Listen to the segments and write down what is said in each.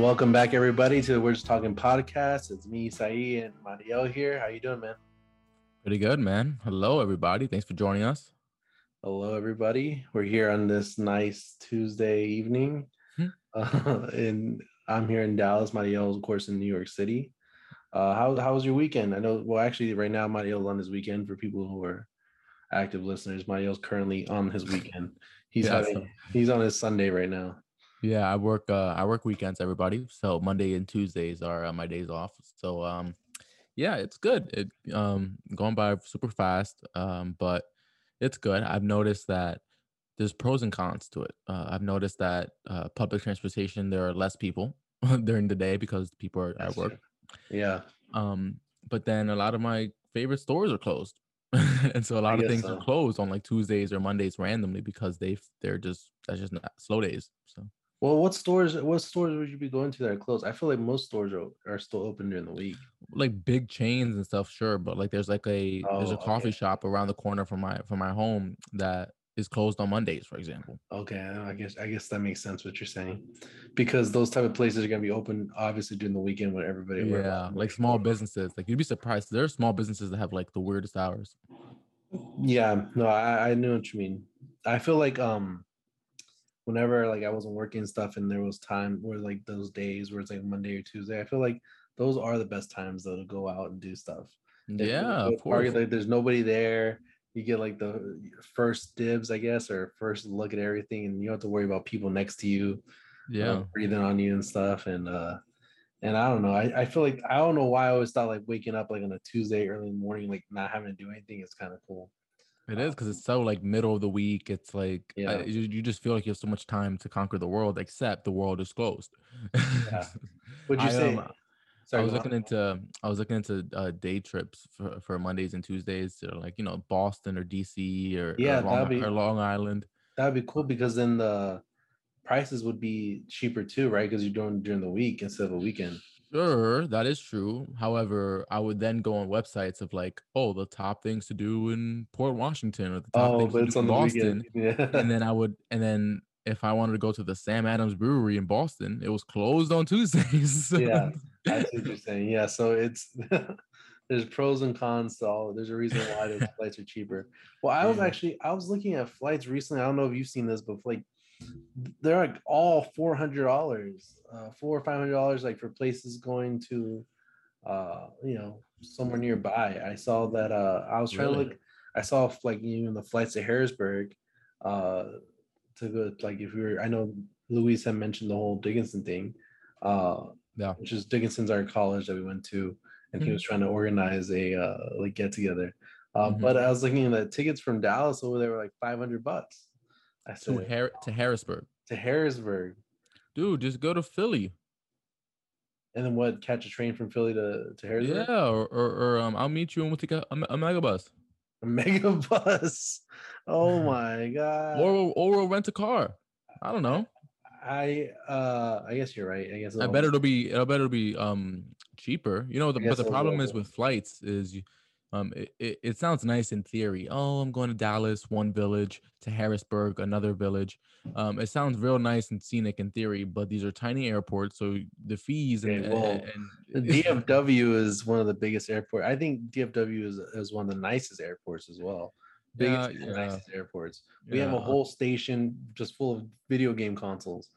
Welcome back, everybody, to the We're Just Talking podcast. It's me, Saeed, and Mario here. How you doing, man? Pretty good, man. Hello, everybody. Thanks for joining us. Hello, everybody. We're here on this nice Tuesday evening, Hmm. uh, and I'm here in Dallas. Mario, of course, in New York City. Uh, how how was your weekend? I know. Well, actually, right now, Mario's on his weekend. For people who are active listeners, Mario's currently on his weekend. He's Yeah, having so- he's on his Sunday right now. Yeah, I work. Uh, I work weekends, everybody. So Monday and Tuesdays are uh, my days off. So um, yeah, it's good. It um going by super fast. Um, but it's good. I've noticed that there's pros and cons to it. Uh, I've noticed that uh, public transportation there are less people during the day because people are That's at work. true. Yeah, Um, but then a lot of my favorite stores are closed. and so a lot of things so. are closed on like Tuesdays or Mondays randomly because they they're just that's just not slow days. So Well, what stores? What stores would you be going to that are closed? I feel like most stores are, are still open during the week. like big chains and stuff, sure, but like there's like a there's Oh, a coffee okay. shop around the corner from my from my home that is closed on Mondays, for example. Okay, I guess I guess that makes sense what you're saying, because those type of places are gonna be open obviously during the weekend when everybody. Yeah, like small businesses. Like you'd be surprised. There are small businesses that have like the weirdest hours. Yeah, no, I I know what you mean. I feel like um, whenever like I wasn't working stuff, and there was time where like those days where it's like Monday or Tuesday, I feel like those are the best times though to go out and do stuff. Yeah, of course. like, there's nobody there. You get like the first dibs, I guess, or first look at everything, and you don't have to worry about people next to you, uh, Yeah. breathing on you and stuff. And uh, and I don't know. I, I feel like I don't know why I always thought like waking up like on a Tuesday early in the morning, like not having to do anything is kind of cool. It is because it's so like middle of the week. It's like Yeah. uh, you, you just feel like you have so much time to conquer the world, except the world is closed. Yeah. Would you I, say? um, Sorry, I was looking into I was looking into uh, day trips for, for Mondays and Tuesdays to like you know Boston or DC or, Yeah, or, Long, be- or Long Island. That'd be cool because then the prices would be cheaper too, right? Because you're doing during the week instead of a weekend. Sure, that is true. However, I would then go on websites of like, oh, the top things to do in Port Washington or the top Oh, things but to it's do in Boston. Yeah. and then I would, and then if I wanted to go to the Sam Adams Brewery in Boston, it was closed on Tuesdays. So- Yeah. I see what you're saying. Yeah, so it's there's pros and cons to all. There's a reason why those flights are cheaper. Well, I was Yeah. actually I was looking at flights recently. I don't know if you've seen this, but like they're like all four hundred dollars, uh, four or five hundred dollars, like for places going to, uh, you know, somewhere nearby. I saw that. Uh, I was trying to look. I saw like even the flights to Harrisburg, uh, to go like if we were. I know Louise had mentioned the whole Dickinson thing. Uh, Yeah. which is Dickinson's our college that we went to, and he Mhm. was trying to organize a uh, like get together. Uh, Mhm. But I was looking at the tickets from Dallas over there were like five hundred bucks. I to Har- to Harrisburg, to Harrisburg, dude, just go to Philly. and then what? Catch a train from Philly to to Harrisburg? Yeah, or, or, or um, I'll meet you and we'll take a, a, a mega bus, A mega bus. Oh my god! or or we'll rent a car. I don't know. I uh I guess you're right. I guess I bet it'll be. I bet it'll better be um cheaper. You know, the, but the problem is with flights is you, um it, it, it sounds nice in theory. Oh, I'm going to Dallas, one village, to Harrisburg, another village. Um, it sounds real nice and scenic in theory, but these are tiny airports, so the fees and, Okay, well, and, The DFW is one of the biggest airport. I think DFW is, is one of the nicest airports as well. Biggest Yeah, yeah. nicest airports. We have a whole station just full of video game consoles.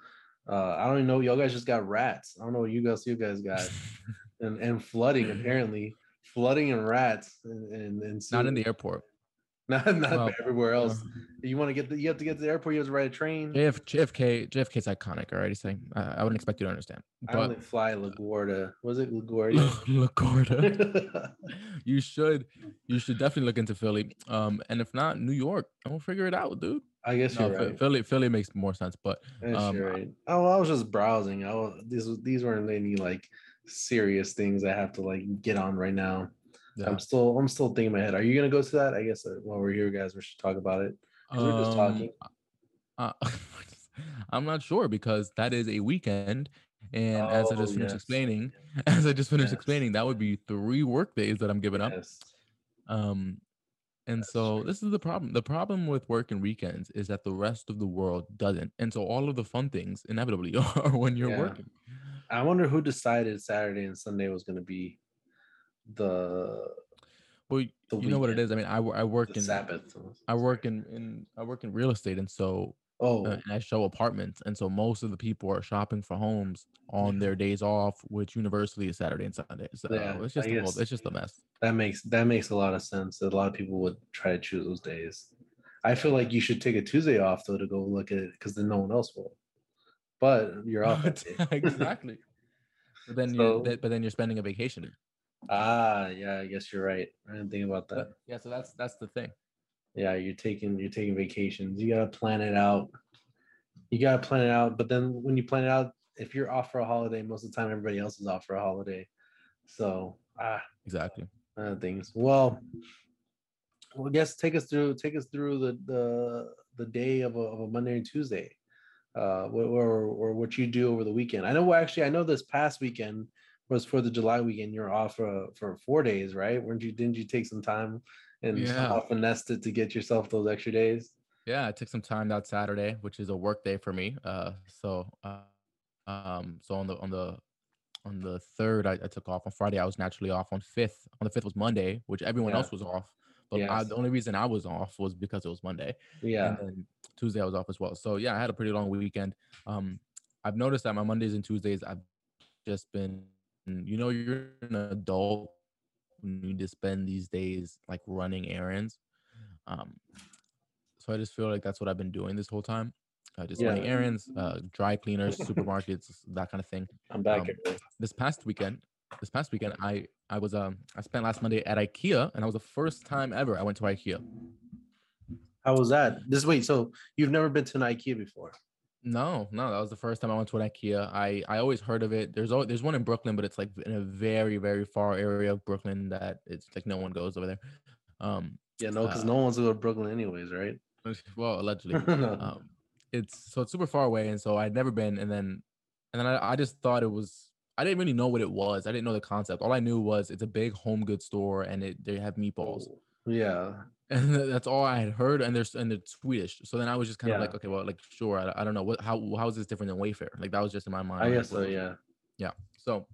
Uh, I don't even know. Y'all guys just got rats. I don't know what you guys you guys got, and and flooding apparently, flooding and rats, and and, and not in the airport. not not well, everywhere else. Uh, You want to get the you have to get to the airport. You have to ride a train. JF, JFK JFK's iconic. Already saying, I, I wouldn't expect you to understand. I But only fly LaGuardia. Was it LaGuardia? LaGuardia. you should you should definitely look into Philly. Um, and if not, New York. And we'll figure it out, dude. I guess No, you're right. Philly Philly makes more sense, but Um, right. Oh, I was just browsing. I was, these these weren't any like serious things I have to like get on right now. yeah. I'm still I'm still thinking in my head. Are you gonna go to that? I guess uh, while we're here, guys, we should talk about it. 'Cause we're just talking. uh, I'm not sure because that is a weekend, and as I Oh, just finished yes. explaining, as I just finished Yes. explaining, that would be three work days that I'm giving up. Um, and That's so true. this is the problem. The problem with working weekends is that the rest of the world doesn't, and so all of the fun things inevitably are when you're Yeah. working. I wonder who decided Saturday and Sunday was going to be the well, the you know what it is. I mean, I, I work the in Sabbath. I work in, in I work in real estate, and so Oh, uh, and I show apartments, and so most of the people are shopping for homes on their days off, which universally is Saturday and Sunday. So Yeah, it's just a whole, it's just a mess. that makes that makes a lot of sense. A lot of people would try to choose those days. I feel like you should take a Tuesday off though to go look at it because then no one else will. But you're off exactly. But then So- you but then you're spending a vacation. Ah, yeah, I guess you're right. I didn't think about that. Yeah, so that's that's the thing. Yeah, you're taking you're taking vacations. You gotta plan it out. You gotta plan it out. But then when you plan it out, if you're off for a holiday, most of the time everybody else is off for a holiday. So ah, Exactly. uh, things. Well, well, I guess take us through take us through the the the day of a, of a Monday and Tuesday, uh, or, or or what you do over the weekend. I know well, actually I know this past weekend was for the July weekend. You're off for for four days, right? Weren't you? Didn't you take some time and Yeah. somehow finessed it to get yourself those extra days? Yeah, I took some time that Saturday, which is a work day for me. Uh, so, uh, um, so on the on the on the third, I, I took off. On Friday, I was naturally off. On fifth, on the fifth was Monday, which everyone Yeah. else was off. But I, the only reason I was off was because it was Monday. Yeah, And then Tuesday I was off as well. So yeah, I had a pretty long weekend. Um, I've noticed that my Mondays and Tuesdays I've just been, you know, you're an adult you just spend these days like running errands. Um, so I just feel like that's what I've been doing this whole time. Uh, just running errands, uh, dry cleaners, supermarkets, that kind of thing. I'm back. um. This past weekend, this past weekend, I I was um I spent last Monday at IKEA, and that was the first time ever I went to IKEA. How was that? This wait, so you've never been to an IKEA before? No, no, that was the first time I went to an IKEA. I I always heard of it. There's always, there's one in Brooklyn, but it's like in a very very far area of Brooklyn that it's like no one goes over there. Um, Yeah, no, because Uh, no one's to Brooklyn anyways, right? well, allegedly. No. um, it's so it's super far away, and so I'd never been. And then and then I, I just thought it was. I didn't really know what it was. I didn't know the concept. All I knew was it's a big home goods store, and it they have meatballs, Oh, Yeah, and that's all I had heard. And there's and it's Swedish. So then I was just kind of like, okay, well, like sure, I, I don't know what how how is this different than Wayfair? Like that was just in my mind. I guess what so. was- Yeah. So,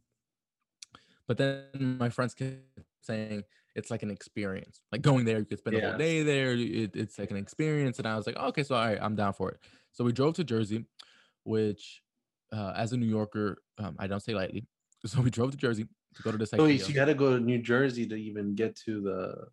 but then my friends kept saying it's like an experience. Like going there, you could spend the whole day there. It, it's like an experience. And I was like, okay, so all right, I'm down for it. So we drove to Jersey, which, uh, as a New Yorker, um, I don't say lightly. So we drove to Jersey to go to this. So you got to go to New Jersey to even get to the.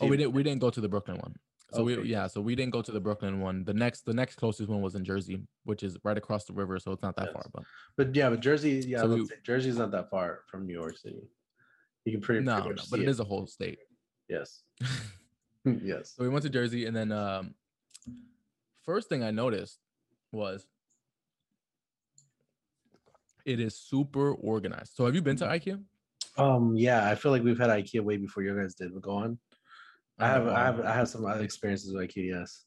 oh, we didn't. We didn't go to the Brooklyn one. So Okay. we yeah, so we didn't go to the Brooklyn one. The next the next closest one was in Jersey, which is right across the river, so it's not that Yes. far. But But yeah, but Jersey, yeah, So we- Jersey's not that far from New York City. You can pretty, no, pretty no, but see it is a whole state. Yes. yes. So we went to Jersey, and then um, first thing I noticed was it is super organized. So have you been to IKEA? Um. Yeah, I feel like we've had IKEA way before you guys did. But go on. I have, I have, I have some other experiences with IKEA. Yes.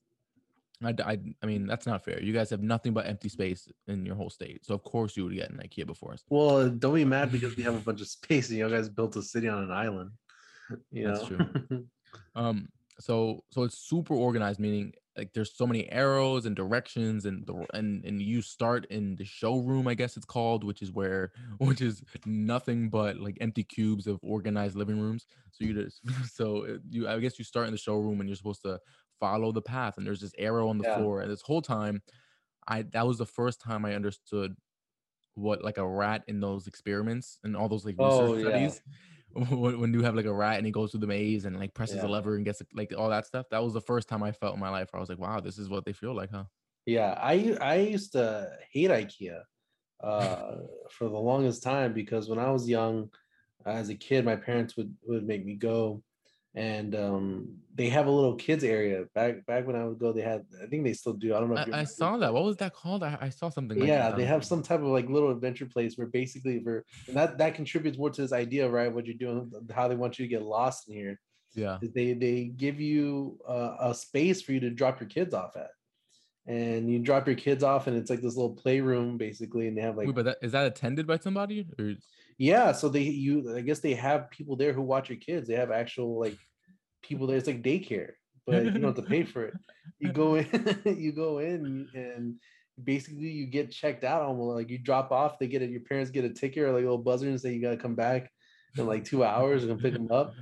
I, I, I mean, that's not fair. You guys have nothing but empty space in your whole state, so of course you would get an IKEA before us. Well, don't be mad because we have a bunch of space and you guys built a city on an island. You That's true. Um, so so it's super organized, meaning like there's so many arrows and directions, and the and and you start in the showroom, I guess it's called, which is where which is nothing but like empty cubes of organized living rooms. So you just so uh, you I guess you start in the showroom and you're supposed to follow the path, and there's this arrow on the Yeah. floor, and this whole time, I that was the first time I understood what like a rat in those experiments and all those like research Oh, yeah. studies when, when you have like a rat and he goes through the maze and like presses Yeah. a lever and gets like all that stuff. That was the first time I felt in my life where I was like, wow, this is what they feel like, huh? Yeah, I I used to hate IKEA uh, for the longest time because when I was young, as a kid, my parents would would make me go, and um, they have a little kids area. Back back when I would go, they had I think they still do. I don't know. If I, I saw that. What was that called? I, I saw something. Like Yeah, that. they have some type of like little adventure place where basically for and that that contributes more to this idea, right? What you're doing, how they want you to get lost in here. Yeah. they they give you uh, a space for you to drop your kids off at and you drop your kids off and it's like this little playroom basically and they have like Wait, but that, is that attended by somebody? Or yeah so they you i guess they have people there who watch your kids. They have actual like people there. It's like daycare but you don't have to pay for it. You go in you go in and basically you get checked out almost like you drop off, they get it, your parents get a ticket or like a little buzzer and say you gotta come back in like two hours and pick them up.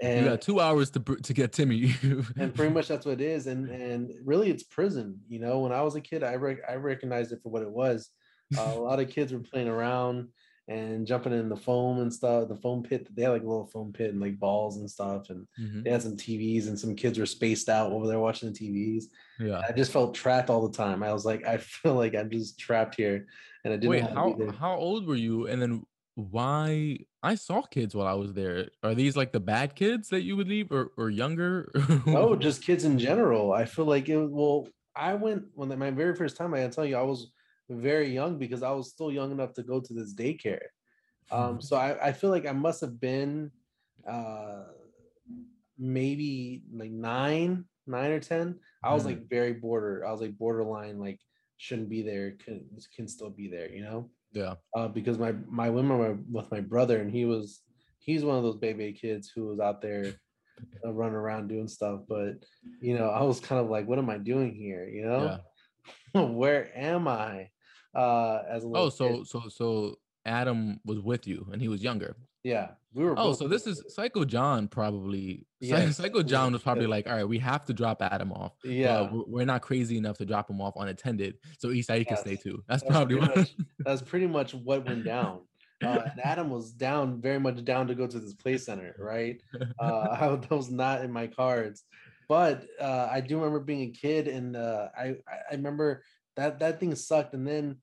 And you got two hours to to get Timmy. and pretty much that's what it is. And and really it's prison. You know, when I was a kid, I rec- I recognized it for what it was. Uh, a lot of kids were playing around and jumping in the foam and stuff. The foam pit, they had like a little foam pit and like balls and stuff. And mm-hmm. they had some TVs and some kids were spaced out over there watching the TVs. Yeah. I just felt trapped all the time. I was like, I feel like I'm just trapped here. And I didn't Wait, how, how old were you? And then why I saw kids while I was there. Are these like the bad kids that you would leave or, or younger? no, just kids in general. I feel like it well, I went when my very first time I can tell you I was very young because I was still young enough to go to this daycare. Um, so I, I feel like I must have been uh maybe like nine, nine or ten. I was like mm. very border. I was like borderline, like shouldn't be there, can can still be there, you know? Yeah. Uh, because my my women were with my brother, and he was he's one of those baby kids who was out there uh, running around doing stuff. But you know, I was kind of like, what am I doing here? You know, yeah. where am I? Uh, as a oh, so kid. so so Adam was with you, and he was younger. Yeah, we were. Oh, so this is Psycho John probably. Yeah, Psycho John was probably like, all right, we have to drop Adam off. Yeah, we're not crazy enough to drop him off unattended, so Isai yes. can stay too. That's, that's probably what. Much, that's pretty much what went down. Uh, and Adam was down, very much down to go to this play center, right? Uh, I, that was not in my cards, but uh, I do remember being a kid, and uh, I I remember that that thing sucked. And then,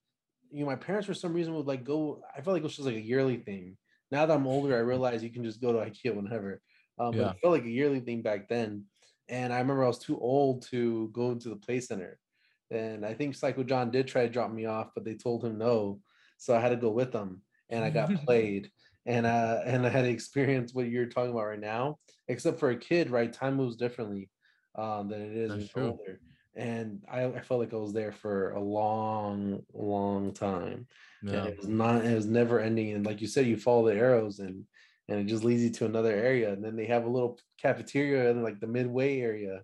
you know, my parents for some reason would like go. I felt like it was just like a yearly thing now that I'm older, I realize you can just go to IKEA whenever. Um, yeah. But it felt like a yearly thing back then. And I remember I was too old to go into the play center. And I think Psycho John did try to drop me off, but they told him no. So I had to go with them and I got played. And uh and I had to experience what you're talking about right now. Except for a kid, right? Time moves differently um than it is when you're older. And I, I felt like I was there for a long, long time. Yeah. It was not it was never ending. And like you said, you follow the arrows and and it just leads you to another area. And then they have a little cafeteria in like the midway area,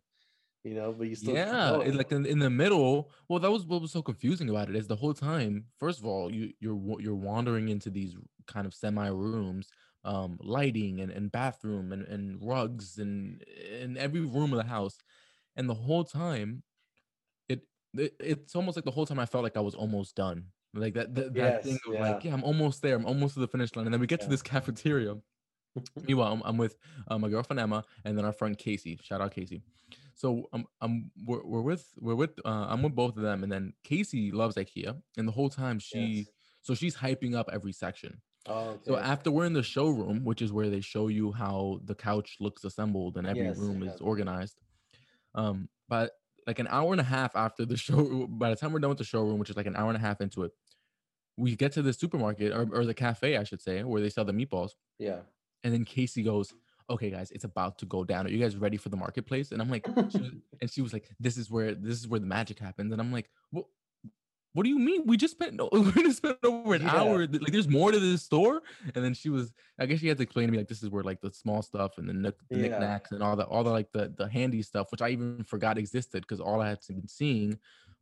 you know, but you still yeah, like in, in the middle. Well, that was what was so confusing about it is the whole time. First of all, you you're you're wandering into these kind of semi rooms, um, lighting and, and bathroom and, and rugs and in every room of the house, and the whole time, it, it it's almost like the whole time I felt like I was almost done like that, that, yes, that thing of yeah. like, yeah, I'm almost there. I'm almost to the finish line. And then we get yeah. to this cafeteria. Meanwhile, I'm, I'm with uh, my girlfriend Emma and then our friend Casey. Shout out Casey. So I'm I'm we're, we're with we're with uh, I'm with both of them, and then Casey loves IKEA, and the whole time she yes. so she's hyping up every section. Oh, okay. So after we're in the showroom, which is where they show you how the couch looks assembled and every yes, room is organized, um, but like an hour and a half after the show, by the time we're done with the showroom, which is like an hour and a half into it, we get to the supermarket or, or the cafe, I should say, where they sell the meatballs. Yeah. And then Casey goes, okay guys it's about to go down are you guys ready for the marketplace and i'm like she was, and she was like this is where this is where the magic happens and i'm like well what do you mean? We just spent no, we're gonna over an yeah. hour. Like, there's more to this store. And then she was, I guess she had to explain to me like this is where like the small stuff and the, the yeah. knickknacks and all that, all the like the the handy stuff, which I even forgot existed because all I had been seeing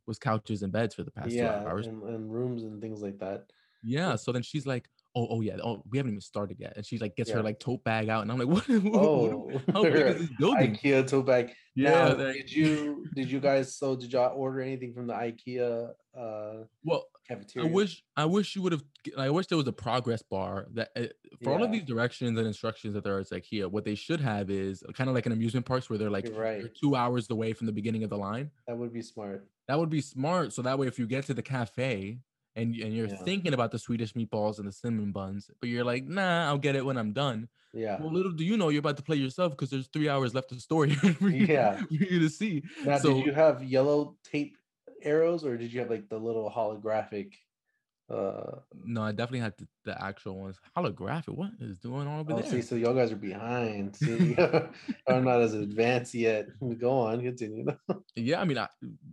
was couches and beds for the past yeah, two hours and, and rooms and things like that. Yeah. So then she's like, oh, oh yeah, oh, we haven't even started yet. And she like gets yeah. her like tote bag out, and I'm like, what? oh, how big is this building? IKEA tote bag. Yeah. Now, did you did you guys so did y'all order anything from the IKEA? uh Well, cafeteria. I wish I wish you would have. I wish there was a progress bar that uh, for yeah. all of these directions and instructions that there is IKEA. What they should have is kind of like an amusement parks where they're like right. they're two hours away from the beginning of the line. That would be smart. That would be smart. So that way, if you get to the cafe and and you're yeah. thinking about the Swedish meatballs and the cinnamon buns, but you're like, nah, I'll get it when I'm done. Yeah. Well, little do you know, you're about to play yourself because there's three hours left of story for you, yeah. for you to see. Now, so, did you have yellow tape arrows, or did you have like the little holographic uh, no, I definitely had the, the actual ones. Holographic. What is going on over oh, there? See, so y'all guys are behind. See, I'm not as advanced yet. Go on, continue. yeah, I mean, I,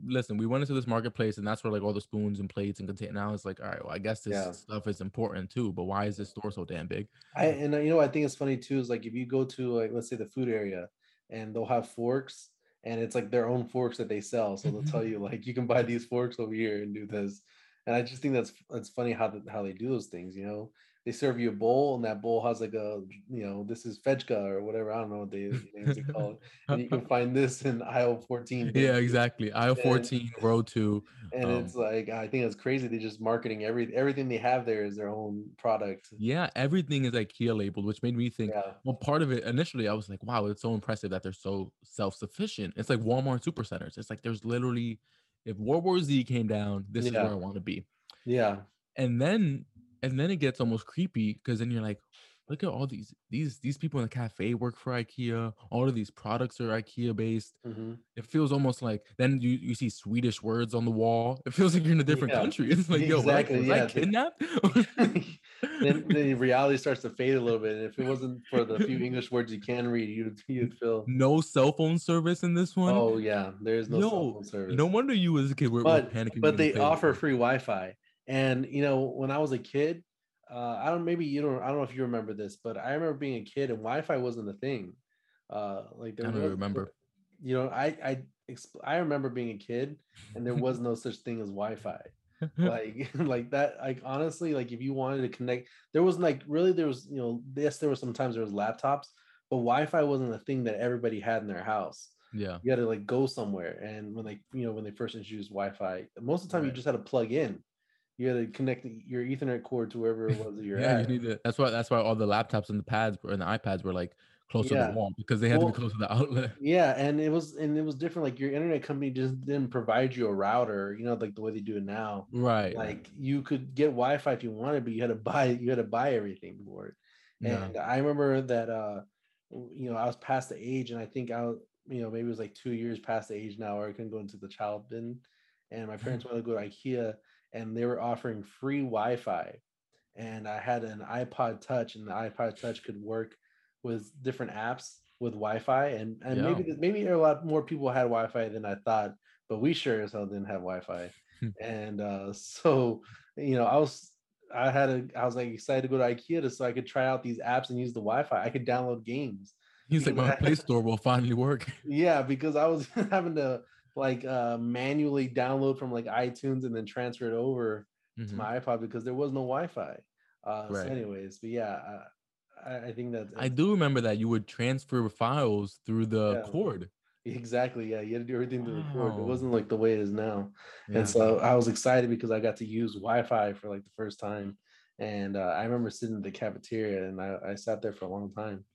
listen, we went into this marketplace, and that's where like all the spoons and plates and contain. Now it's like, all right, well, I guess this yeah. stuff is important too. But why is this store so damn big? I and uh, you know, I think it's funny too. Is like if you go to like let's say the food area, and they'll have forks and it's like their own forks that they sell. So they'll tell you like you can buy these forks over here and do this. And I just think that's that's funny how the, how they do those things. You know, they serve you a bowl and that bowl has like a you know this is fetchka or whatever I don't know what they they call it. And you can find this in aisle 14. Yeah, exactly. Aisle 14, and, row two. And um, it's like I think it's crazy. They're just marketing every everything they have there is their own product. Yeah, everything is IKEA labeled, which made me think. Yeah. Well, part of it initially, I was like, wow, it's so impressive that they're so self sufficient. It's like Walmart supercenters. It's like there's literally, if World War Z came down, this yeah. is where I want to be. Yeah. And then and then it gets almost creepy because then you're like, look at all these these these people in the cafe work for IKEA. All of these products are IKEA based. Mm-hmm. It feels almost like then you, you see Swedish words on the wall. It feels like you're in a different yeah. country. It's like, yo, exactly, was, yeah. I kidnapped? then the reality starts to fade a little bit. And if it wasn't for the few English words you can read, you'd you'd feel no cell phone service in this one. Oh yeah, there's no yo, cell phone service. No wonder you as a kid were, but, were panicking. But they offer free Wi-Fi. And you know, when I was a kid, uh, I don't maybe you don't I don't know if you remember this, but I remember being a kid and Wi-Fi wasn't a thing. Uh, like there I don't was, remember. You know, I I I remember being a kid and there was no such thing as Wi-Fi. like like that like honestly like if you wanted to connect there was like really there was you know yes there was sometimes there was laptops but wi-fi wasn't a thing that everybody had in their house yeah you had to like go somewhere and when like you know when they first introduced wi-fi most of the time right. you just had to plug in you had to connect your Ethernet cord to wherever it was that you're yeah, at. you need to. That's why. That's why all the laptops and the pads and the iPads were like close yeah. to the wall because they had well, to be close to the outlet. Yeah, and it was and it was different. Like your internet company just didn't provide you a router, you know, like the way they do it now. Right. Like you could get Wi-Fi if you wanted, but you had to buy you had to buy everything for it. And I remember that uh you know, I was past the age and I think I was, you know, maybe it was like two years past the age now where I couldn't go into the child bin. And my parents wanted to go to IKEA and they were offering free Wi-Fi. And I had an iPod Touch, and the iPod Touch could work with different apps with Wi-Fi. And and yeah. maybe maybe a lot more people had Wi-Fi than I thought, but we sure as hell didn't have Wi-Fi. and uh, so you know, I was I had a I was like excited to go to IKEA to, so I could try out these apps and use the Wi-Fi. I could download games. He's like, my Play Store will finally work. Yeah, because I was having to like uh, manually download from like iTunes and then transfer it over mm-hmm. to my iPod because there was no Wi-Fi. Uh, right. So, anyways, but yeah, I, I think that I do remember that you would transfer files through the yeah. cord. Exactly. Yeah, you had to do everything through wow. the cord. It wasn't like the way it is now. Yeah. And so I was excited because I got to use Wi-Fi for like the first time. And uh, I remember sitting in the cafeteria and I, I sat there for a long time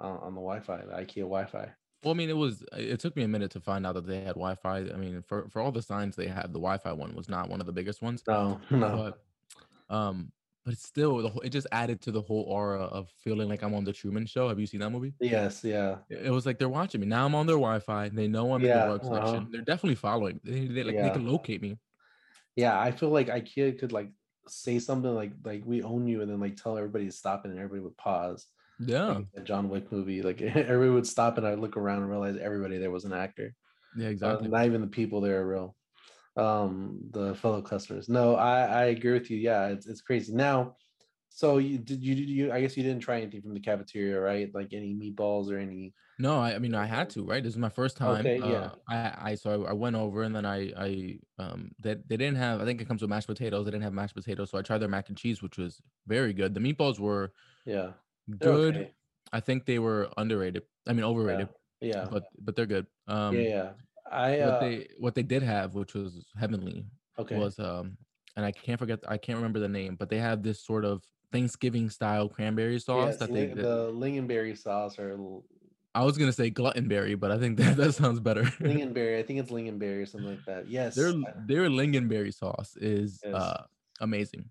uh, on the Wi-Fi, the IKEA Wi-Fi. Well, I mean, it was. It took me a minute to find out that they had Wi-Fi. I mean, for for all the signs they had, the Wi-Fi one was not one of the biggest ones. No, no. But, um, but still the whole, it just added to the whole aura of feeling like I'm on the Truman Show. Have you seen that movie? Yes, yeah. It was like they're watching me now. I'm on their Wi-Fi. They know I'm yeah, in the web uh-huh. section. They're definitely following. They, they like yeah. they can locate me. Yeah, I feel like IKEA could like say something like like we own you, and then like tell everybody to stop it, and everybody would pause. Yeah. Like John Wick movie. Like everybody would stop and I'd look around and realize everybody there was an actor. Yeah, exactly. Uh, not even the people there are real. Um, the fellow customers. No, I, I agree with you. Yeah, it's it's crazy. Now, so you did you you I guess you didn't try anything from the cafeteria, right? Like any meatballs or any No, I, I mean I had to, right? This is my first time. Okay, yeah. Uh, I, I so I, I, went over and then I I um they, they didn't have I think it comes with mashed potatoes. They didn't have mashed potatoes, so I tried their mac and cheese, which was very good. The meatballs were yeah good. Okay. I think they were underrated. I mean overrated. Yeah. yeah. But but they're good. Um yeah, yeah. I uh, what they what they did have, which was heavenly, okay. was um and I can't forget I can't remember the name, but they have this sort of Thanksgiving style cranberry sauce yes, that they the lingonberry sauce or I was gonna say gluttonberry, but I think that, that sounds better. lingonberry, I think it's lingonberry or something like that. Yes, their their lingonberry sauce is yes. uh amazing.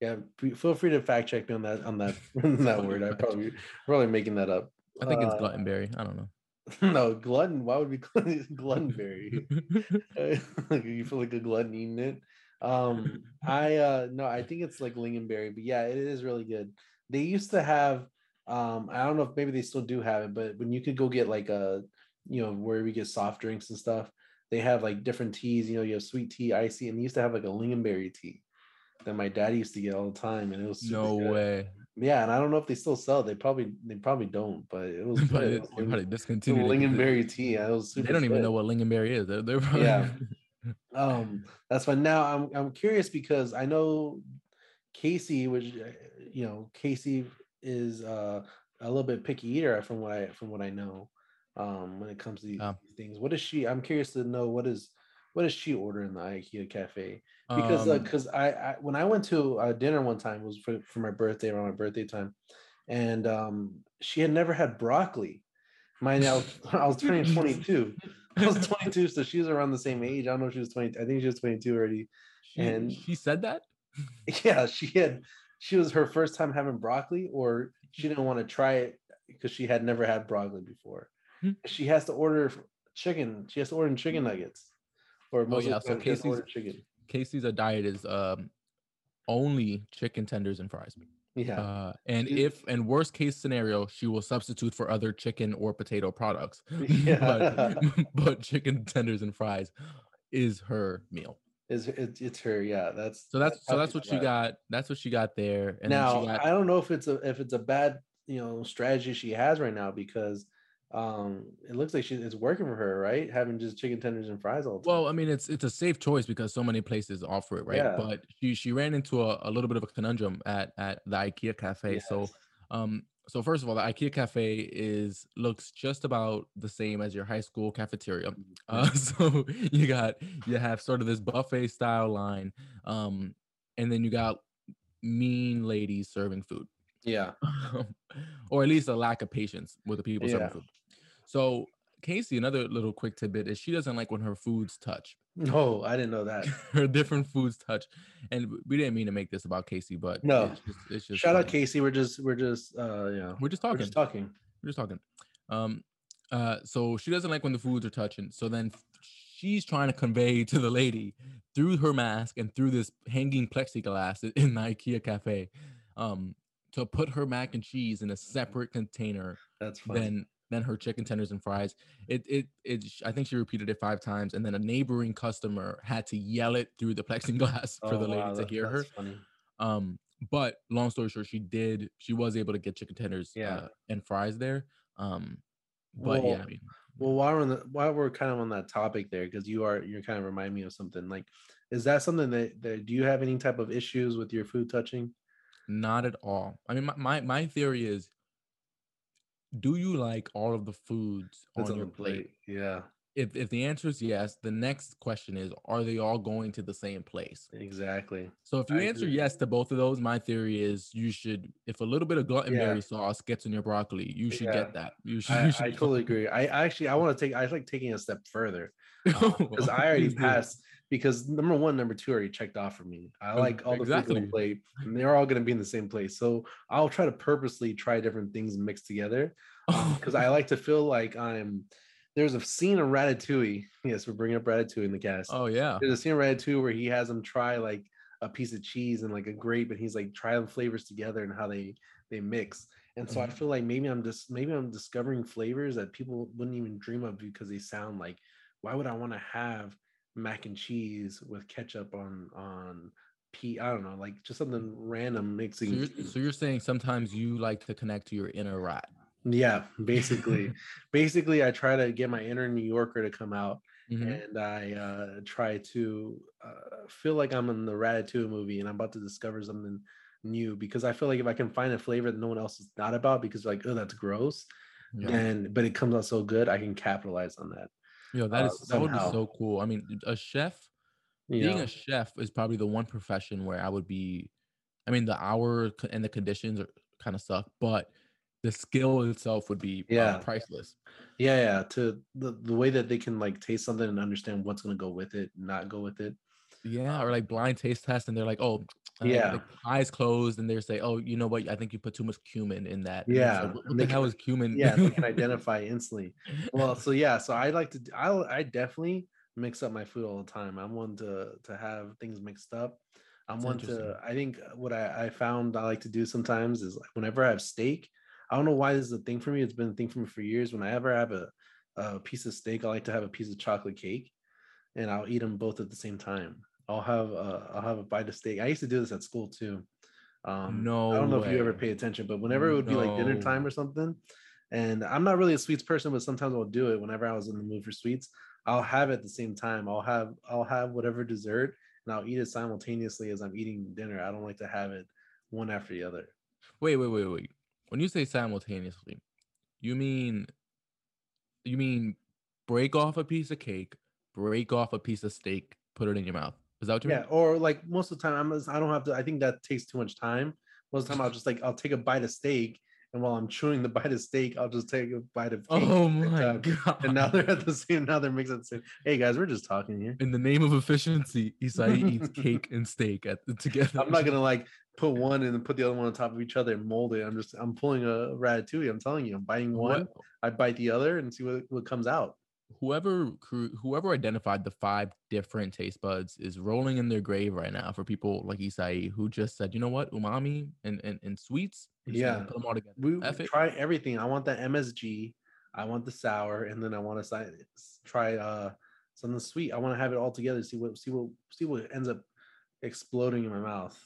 Yeah, feel free to fact check me on that on that that word. I probably probably making that up. I think it's uh, gluttonberry. I don't know. No, glutton. Why would be gluttonberry? you feel like a glutton eating it. Um, I uh no, I think it's like lingonberry, but yeah, it is really good. They used to have um, I don't know if maybe they still do have it, but when you could go get like a you know where we get soft drinks and stuff, they have like different teas. You know, you have sweet tea, icy, and they used to have like a lingonberry tea that my dad used to get all the time, and it was no good. way. Yeah, and I don't know if they still sell. They probably they probably don't, but it was but it, was they probably discontinued it 'cause it- lingonberry tea. It was super They don't even know what lingonberry is. They're, they're probably, Yeah. Um, that's fine. Now I'm I'm curious because I know Casey, which uh, you know, Casey is uh, a little bit picky eater from what I from what I know. Um, when it comes to these Yeah. things, what is she? I'm curious to know what is what does she order in the IKEA cafe? Because Um, because I, I when I went to uh, dinner one time it was for for my birthday around my birthday time, and um, she had never had broccoli. Mind you, I was, I was turning 22. I was 22, so she was around the same age. I don't know if she was 20. I think she was 22 already. she, and- she said that. Yeah, she had. She was her first time having broccoli, or she didn't want to try it because she had never had broccoli before. Hmm. She has to order chicken. She has to order chicken nuggets, or most Oh, yeah, so time she has to Casey's- chicken. Casey's a diet is um only chicken tenders and fries. Yeah, Uh, and She- if in worst case scenario, she will substitute for other chicken or potato products. Yeah. but, but chicken tenders and fries is her meal. it's, it's it's her. Yeah, that's So that's so that's what she got. That's what she got there. And now got I don't know if it's a if it's a bad you know strategy she has right now because um it looks like she it's working for her right having just chicken tenders and fries all the time. well, I mean, it's it's a safe choice because so many places offer it, right? Yeah. But she she ran into a, a little bit of a conundrum at at the IKEA cafe. So um so first of all, the IKEA cafe is looks just about the same as your high school cafeteria. Uh, so you got you have sort of this buffet style line, um, and then you got mean ladies serving food, yeah or at least a lack of patience with the people serving food. So Casey, another little quick tidbit is she doesn't like when her foods touch. no i didn't know that her different foods touch, and we didn't mean to make this about Casey, but No. it's just, it's just shout out casey we're just we're just uh you know We're just talking, we're just talking We're just talking. Um, uh, so she doesn't like when the foods are touching. So then she's trying to convey to the lady through her mask and through this hanging plexiglass in the IKEA cafe, um, to put her mac and cheese in a separate container that's funny than than her chicken tenders and fries. It it it. I think she repeated it five times, and then a neighboring customer had to yell it through the plexiglass for Oh, the lady wow, to that- hear her. funny. Um, but long story short, she did. She was able to get chicken tenders Yeah. uh, and fries there. Um, but yeah, Well, I mean, Well, while we're on the, while we're kind of on that topic there, because you are you're kind of remind me of something. Like, is that something that, that do you have any type of issues with your food touching? not at all. I mean, my my, my theory is, do you like all of the foods That's on your plate? Yeah, If if the answer is yes, the next question is, are they all going to the same place? exactly. So if you I answer agree. yes to both of those, my theory is you should, if a little bit of gluttonberry Yeah. sauce gets in your broccoli, you should Yeah. get that. You should. I, you should I totally agree. I actually I want to take I like taking a step further um, because because I already passed because number one, number two already checked off for me. I like all the foods on exactly. the plate, and they're all going to be in the same place. So I'll try to purposely try different things mixed together because I like to feel like I'm. There's a scene in Ratatouille. Yes, we're bringing up Ratatouille in the cast. Oh yeah. There's a scene in Ratatouille where he has them try like a piece of cheese and like a grape, and he's like try them flavors together and how they they mix. And so I Mhm. feel like maybe I'm just maybe I'm discovering flavors that people wouldn't even dream of because they sound like. Why would I want to have mac and cheese with ketchup on on pea? I don't know, like just something random So mixing. you're, so you're saying sometimes you like to connect to your inner rat. yeah, basically, basically, I try to get my inner New Yorker to come out. Mhm. and I uh, try to uh, feel like I'm in the Ratatouille movie and I'm about to discover something new because I feel like if I can find a flavor that no one else is not about because like oh that's gross, Yeah. and but it comes out so good, I can capitalize on that. Yo, that is uh, that would be so cool. I mean, a chef, You being a chef is probably the one profession where I would be. I mean, the hour and the conditions are kind of suck, but the skill itself would be uh, Yeah. priceless. yeah, yeah. To the, the way that they can like taste something and understand what's gonna go with it, not go with it. Yeah, or like blind taste test, and they're like, "Oh, uh, Yeah. like, eyes closed," and they say, "Oh, you know what? I think you put too much cumin in that." And Yeah, like, what, the hell is cumin? Yeah, they can identify instantly. Well, so yeah, so I like to. I I definitely mix up my food all the time. I'm one to to have things mixed up. I'm That's one to. I think what I, I found I like to do sometimes is like whenever I have steak. I don't know why this is a thing for me. It's been a thing for me for years. Whenever I ever have a, a piece of steak, I like to have a piece of chocolate cake, and I'll eat them both at the same time. I'll have a, I'll have a bite of steak. I used to do this at school too. Um, No I don't know if you ever pay attention, but whenever it would be like dinner time or something, and I'm not really a sweets person, but sometimes I'll do it whenever I was in the mood for sweets. I'll have it at the same time. I'll have I'll have whatever dessert and I'll eat it simultaneously as I'm eating dinner. I don't like to have it one after the other. Wait, wait, wait, wait. When you say simultaneously, you mean you mean break off a piece of cake, break off a piece of steak, put it in your mouth. Is that what you Yeah, mean? or like most of the time, I'm just- I don't have to. I think that takes too much time. Most of the time, I'll just like I'll take a bite of steak, and while I'm chewing the bite of steak, I'll just take a bite of cake. Oh at the my god. And now they're at the same. Now they're mixing. at the same. Hey guys, we're just talking here. in the name of efficiency, Isai eats cake and steak at together. I'm not gonna like put one and then put the other one on top of each other and mold it. I'm just I'm pulling a ratatouille. I'm telling you, I'm biting one, What- I bite the other, and see what, what comes out. Whoever whoever identified the five different taste buds is rolling in their grave right now for people like Isai who just said, you know what, umami and and, and sweets. we're just gonna Yeah. put them all together. We we try everything. I want that MSG. I want the sour, and then I want to try uh something sweet. I want to have it all together. See what see what see what ends up exploding in my mouth.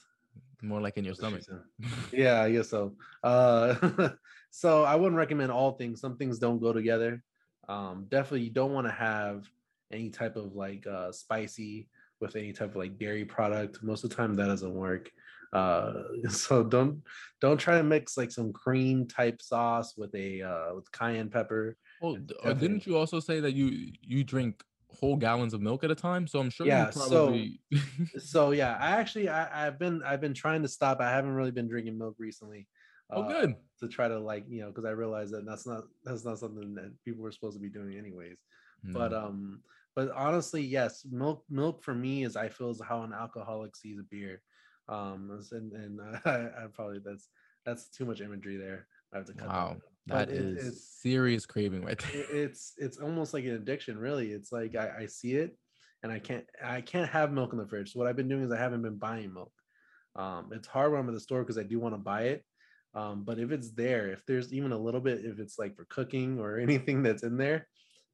More like in your stomach. Yeah, I guess so. Uh, so I wouldn't recommend all things. Some things don't go together. Um, definitely, you don't want to have any type of like uh, spicy with any type of like dairy product. Most of the time, that doesn't work. Uh, so don't don't try to mix like some cream type sauce with a uh, with cayenne pepper. Well, uh, didn't you also say that you you drink whole gallons of milk at a time? So I'm sure Yeah, you so- probably So yeah, I actually I, I've been I've been trying to stop. I haven't really been drinking milk recently. Oh, uh, good. To try to like you know because I realized that that's not that's not something that people were supposed to be doing anyways. But um, but honestly, yes, milk milk for me is I feel is how an alcoholic sees a beer. Um, and and I, I probably that's that's too much imagery there. I have to cut. wow, out. that but it- is it's- serious craving right there. it- it's it's almost like an addiction really it's like I, I see it and i can't i can't have milk in the fridge so what i've been doing is i haven't been buying milk um it's hard when i'm at the store because i do want to buy it um but if it's there if there's even a little bit if it's like for cooking or anything that's in there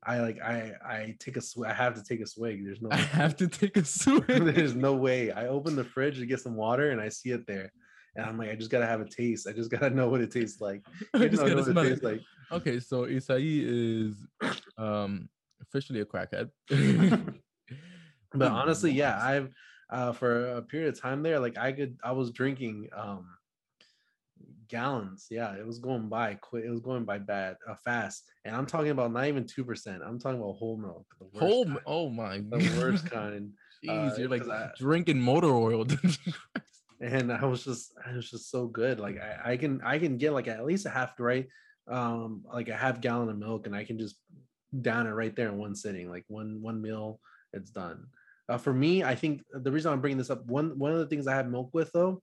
i like i i take a swig i have to take a swig. There's no I have to take a swig. there's no way. I open the fridge to get some water and i see it there. And i'm like i just gotta have a taste. I just gotta know what it tastes like. I just though I know gotta what it smell tastes it. like. Okay, so Isai is um officially a crackhead. but honestly yeah i've uh for a period of time there like i could i was drinking um gallons. Yeah it was going by quick it was going by bad uh, fast. And i'm talking about not even two percent i'm talking about whole milk Whole, kind, oh my the worst kind Jeez, uh, you're like I- drinking motor oil. and i was just i was just so good like I, I can i can get like at least a half right um like a half gallon of milk and i can just down it right there in one sitting like one one meal it's done. Uh, for me i think the reason i'm bringing this up one one of the things i have milk with though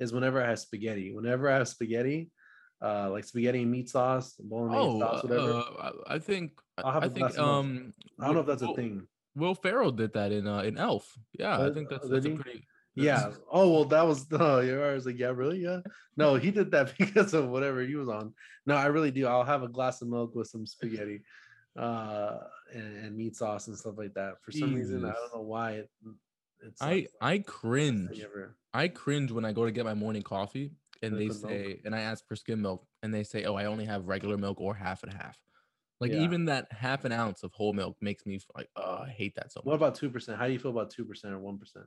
is whenever i have spaghetti whenever i have spaghetti uh like spaghetti and meat sauce bolognese oh, sauce whatever uh, I think I'll have I think glass of milk. um i don't know if that's a thing Will Ferrell did that in uh, in Elf. Yeah, I Uh, think that's, that's a pretty Yeah. Oh well, that was no. Yeah, I was like, yeah, really? Yeah. No, he did that because of whatever he was on. No, I really do. I'll have a glass of milk with some spaghetti, uh, and, and meat sauce and stuff like that. For some reason, I don't know why it. It's I I cringe. I cringe when I go to get my morning coffee and They put milk. say, and I ask for skim milk, and they say, oh, I only have regular milk or half and half. Like Yeah. even that half an ounce of whole milk makes me like, oh, I hate that so much. What about two percent? How do you feel about two percent or one percent?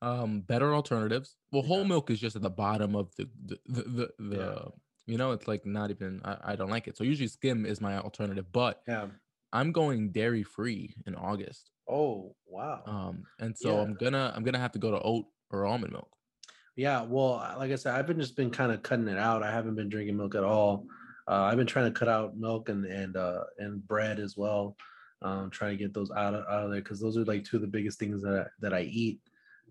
Um, better alternatives. Well, whole Yeah. milk is just at the bottom of the the the, the, the Yeah. you know, it's like not even. I, I don't like it. So usually skim is my alternative, but Yeah. I'm going dairy free in August. Oh wow. Um, and so. I'm gonna I'm gonna have to go to oat or almond milk. Yeah, well, like I said, I've been just been kind of cutting it out. I haven't been drinking milk at all. Uh, I've been trying to cut out milk and and uh, and bread as well. Um, trying to get those out of out of there because those are like two of the biggest things that I, that I eat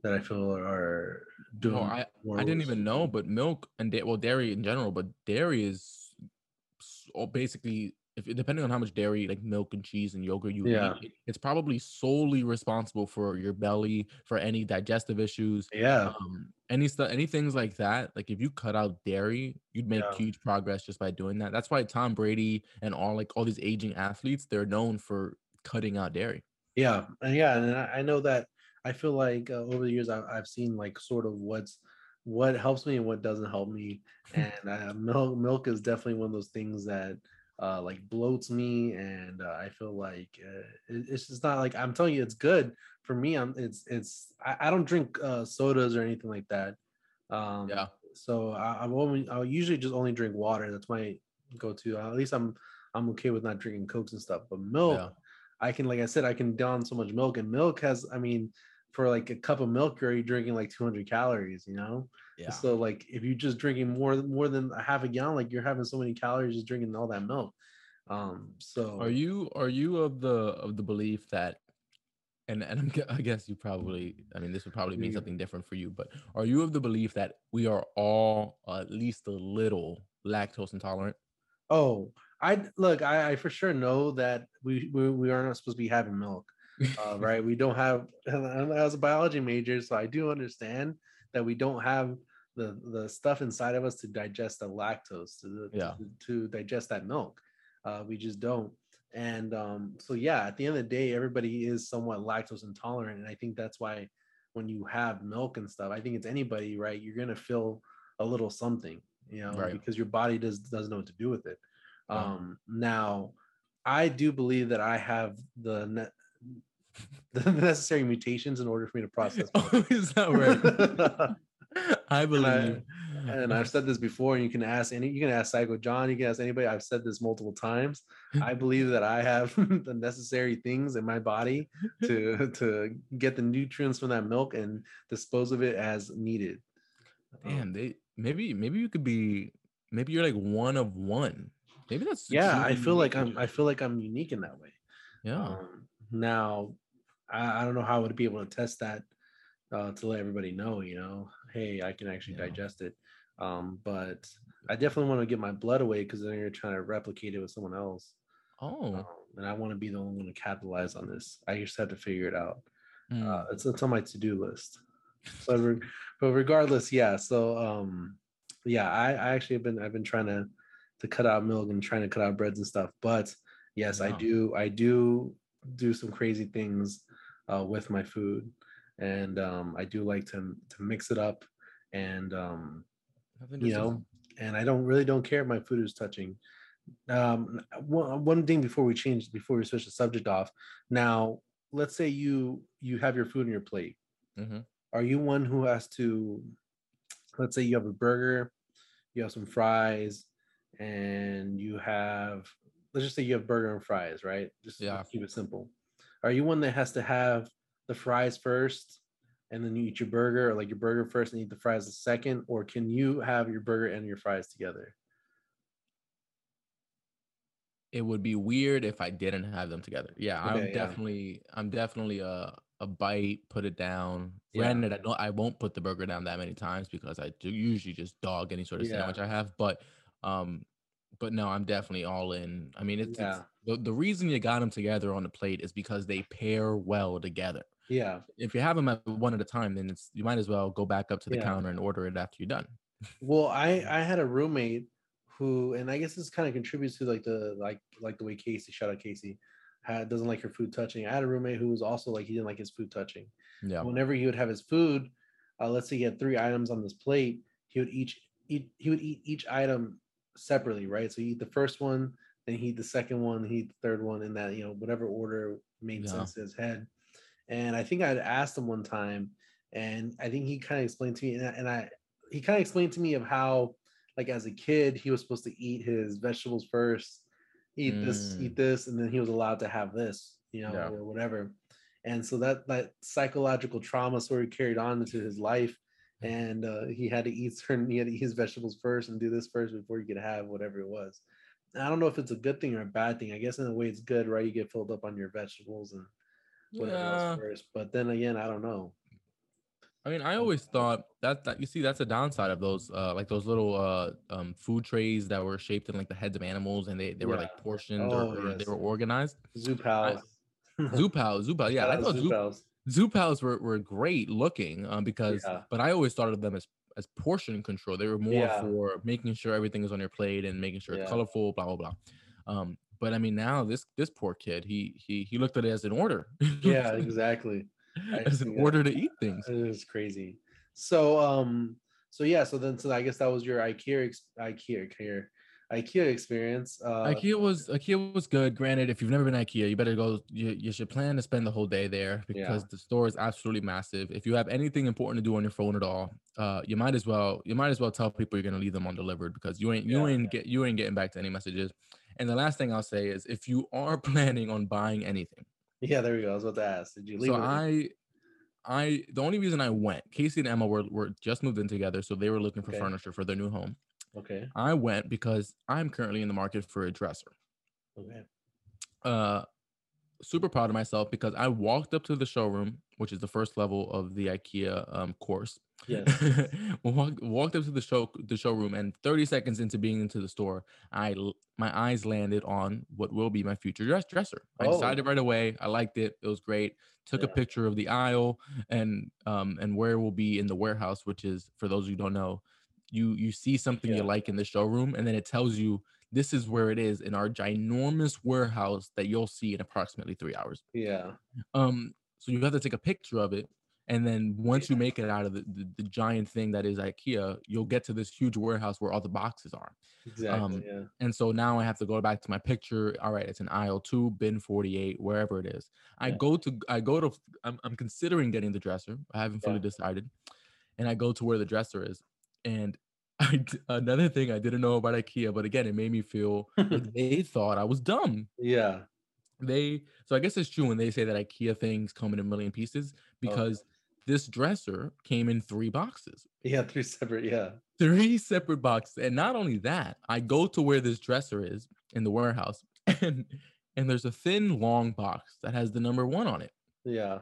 that I feel are doing. I more I didn't even know, but milk and da- well, dairy in general, but dairy is basically if depending on how much dairy, like milk and cheese and yogurt you Yeah. eat, it's probably solely responsible for your belly, for any digestive issues, Yeah, um, any stuff, any things like that. Like if you cut out dairy, you'd make Yeah. huge progress just by doing that. That's why Tom Brady and all like all these aging athletes, they're known for cutting out dairy. yeah, and yeah, and I I know that I feel like uh, over the years I've, I've seen like sort of what's what helps me and what doesn't help me. And uh, milk milk is definitely one of those things that uh, like bloats me, and uh, I feel like uh, it, it's just not like I'm telling you it's good for me. I'm it's it's I, I don't drink uh, sodas or anything like that. Um, Yeah. So I, I'm only I'll usually just only drink water. That's my go-to. at least I'm I'm okay with not drinking cokes and stuff. But milk, Yeah. I can like I said I can down so much milk, and milk has I mean for like a cup of milk you're already drinking like 200 calories. You know. Yeah. So like if you're just drinking more more than a half a gallon, like you're having so many calories just drinking all that milk. Um. So Are you are you of the of the belief that and and I'm, I guess you probably I mean this would probably mean Mm. something different for you, but are you of the belief that we are all at least a little lactose intolerant? Oh, I look. I, I for sure know that we we, we are not supposed to be having milk, uh, right? We don't have. was a biology major, so I do understand that we don't have the the stuff inside of us to digest the lactose to Yeah. to, to digest that milk. Uh, we just don't. And um, so yeah, at the end of the day, everybody is somewhat lactose intolerant, and I think that's why when you have milk and stuff, I think it's anybody, right? You're gonna feel a little something, you know, Right. because your body does doesn't know what to do with it. Um, now, I do believe that I have the the necessary mutations in order for me to process. Oh, is that right? I believe. and I've said this before, and you can ask any, you can ask Psycho John, you can ask anybody. I've said this multiple times. I believe that I have the necessary things in my body to to get the nutrients from that milk and dispose of it as needed. Damn, they maybe maybe you could be maybe you're like one of one. Maybe that's yeah, I feel like. I'm I feel like I'm unique in that way. yeah. Um, now, I, I don't know how I would be able to test that uh, to let everybody know, you know, hey, I can actually Yeah. digest it. Um, but I definitely want to get my blood away because then you're trying to replicate it with someone else. Oh, Um, and I want to be the only one to capitalize on this. I just have to figure it out. mm, Uh, it's, it's on my to-do list. But, re- but regardless, yeah. So um, yeah, I, I actually have been I've been trying to to cut out milk and trying to cut out breads and stuff. But yes, I do I do do some crazy things uh, with my food, and um, I do like to to mix it up, and um, you know, and I don't really don't care if my food is touching. Um, one, one thing before we change, before we switch the subject off. Now, let's say you you have your food on your plate. Mhm. Are you one who has to? Let's say you have a burger, you have some fries, and you have. Let's just say you have burger and fries, right? Just Yeah. keep it simple. Are you one that has to have the fries first and then you eat your burger or like your burger first and eat the fries the second or can you have your burger and your fries together It would be weird if I didn't have them together. Yeah, I'm yeah. definitely I'm definitely a a bite, put it down. Yeah. Granted, I don't I won't put the burger down that many times because I do usually just dog any sort of Yeah. sandwich I have. But um, but no, I'm definitely all in. I mean, it's, it's Yeah. The, the reason you got them together on the plate is because they pair well together. yeah If you have them at one at a time, then it's you might as well go back up to the Yeah. counter and order it after you're done. well i i had a roommate who and i guess this kind of contributes to like the like like the way casey shout out casey had doesn't like her food touching i had a roommate who was also like he didn't like his food touching Yeah. whenever he would have his food uh, let's say he had three items on this plate he would each eat he would eat each item separately right so he eat the first one then he the second one he the third one in that you know whatever order made Yeah. sense in his head and i think i'd asked him one time and i think he kind of explained to me and I, and I he kind of explained to me of how like as a kid he was supposed to eat his vegetables first eat this Mm. eat this and then he was allowed to have this you know Yeah. or whatever and so that that psychological trauma sort of carried on into his life and uh, he had to eat certain he had to eat his vegetables first and do this first before he could have whatever it was i don't know if it's a good thing or a bad thing. I guess in a way it's good right? You get filled up on your vegetables and whatever Yeah. else first. But then again i don't know. I mean, I always thought that that you see that's a downside of those uh like those little uh um food trays that were shaped in like the heads of animals and they, they were like Yeah. portioned Oh, or, or they were organized. zoo pals. Zoopals, Zoopal, yeah, I thought zoo Zoop, pals were, were great looking um because Yeah. but I always thought of them as as portion control. They were more Yeah. for making sure everything is on your plate and making sure Yeah. it's colorful, blah blah blah. Um, but I mean now this this poor kid, he he he looked at it as an order. yeah exactly as an order to eat things. It is crazy. So um so yeah, so then so I guess that was your IKEA IKEA IKEA IKEA experience. Uh, IKEA was IKEA was good. Granted, if you've never been to IKEA, you better go. You, you should plan to spend the whole day there because Yeah. the store is absolutely massive. If you have anything important to do on your phone at all, uh, you might as well you might as well tell people you're gonna leave them undelivered because you ain't you Yeah, ain't get you ain't getting back to any messages. And the last thing I'll say is if you are planning on buying anything, yeah, there we go. I was about to ask. Did you leave? so? I I the only reason I went, Casey and Emma were, were just moved in together, so they were looking for Okay. furniture for their new home. Okay. I went because I'm currently in the market for a dresser. Okay. uh super proud of myself because I walked up to the showroom, which is the first level of the IKEA um course. Yes. walked, walked up to the show the showroom and 30 seconds into being into the store, I my eyes landed on what will be my future dress dresser. I Oh. decided right away. I liked it. It was great. Took a picture of the aisle and um and where it will be in the warehouse, which is for those who don't know, you you see something Yeah. you like in the showroom and then it tells you this is where it is in our ginormous warehouse that you'll see in approximately three hours. Yeah. Um, so you have to take a picture of it, and then once you make it out of the, the, the giant thing that is IKEA, you'll get to this huge warehouse where all the boxes are. Exactly. Um, yeah. And so now I have to go back to my picture. All right, it's an aisle two, bin 48, wherever it is. I Yeah. go to I go to I'm, I'm considering getting the dresser. I haven't fully Yeah. decided. And I go to where the dresser is. And I another thing I didn't know about IKEA, but again, it made me feel like they thought I was dumb. Yeah. They so I guess it's true when they say that IKEA things come in a million pieces Oh, because this dresser came in three boxes Yeah. Three separate. Yeah. three separate boxes. And not only that, I go to where this dresser is in the warehouse, and and there's a thin, long box that has the number one on it. Yeah.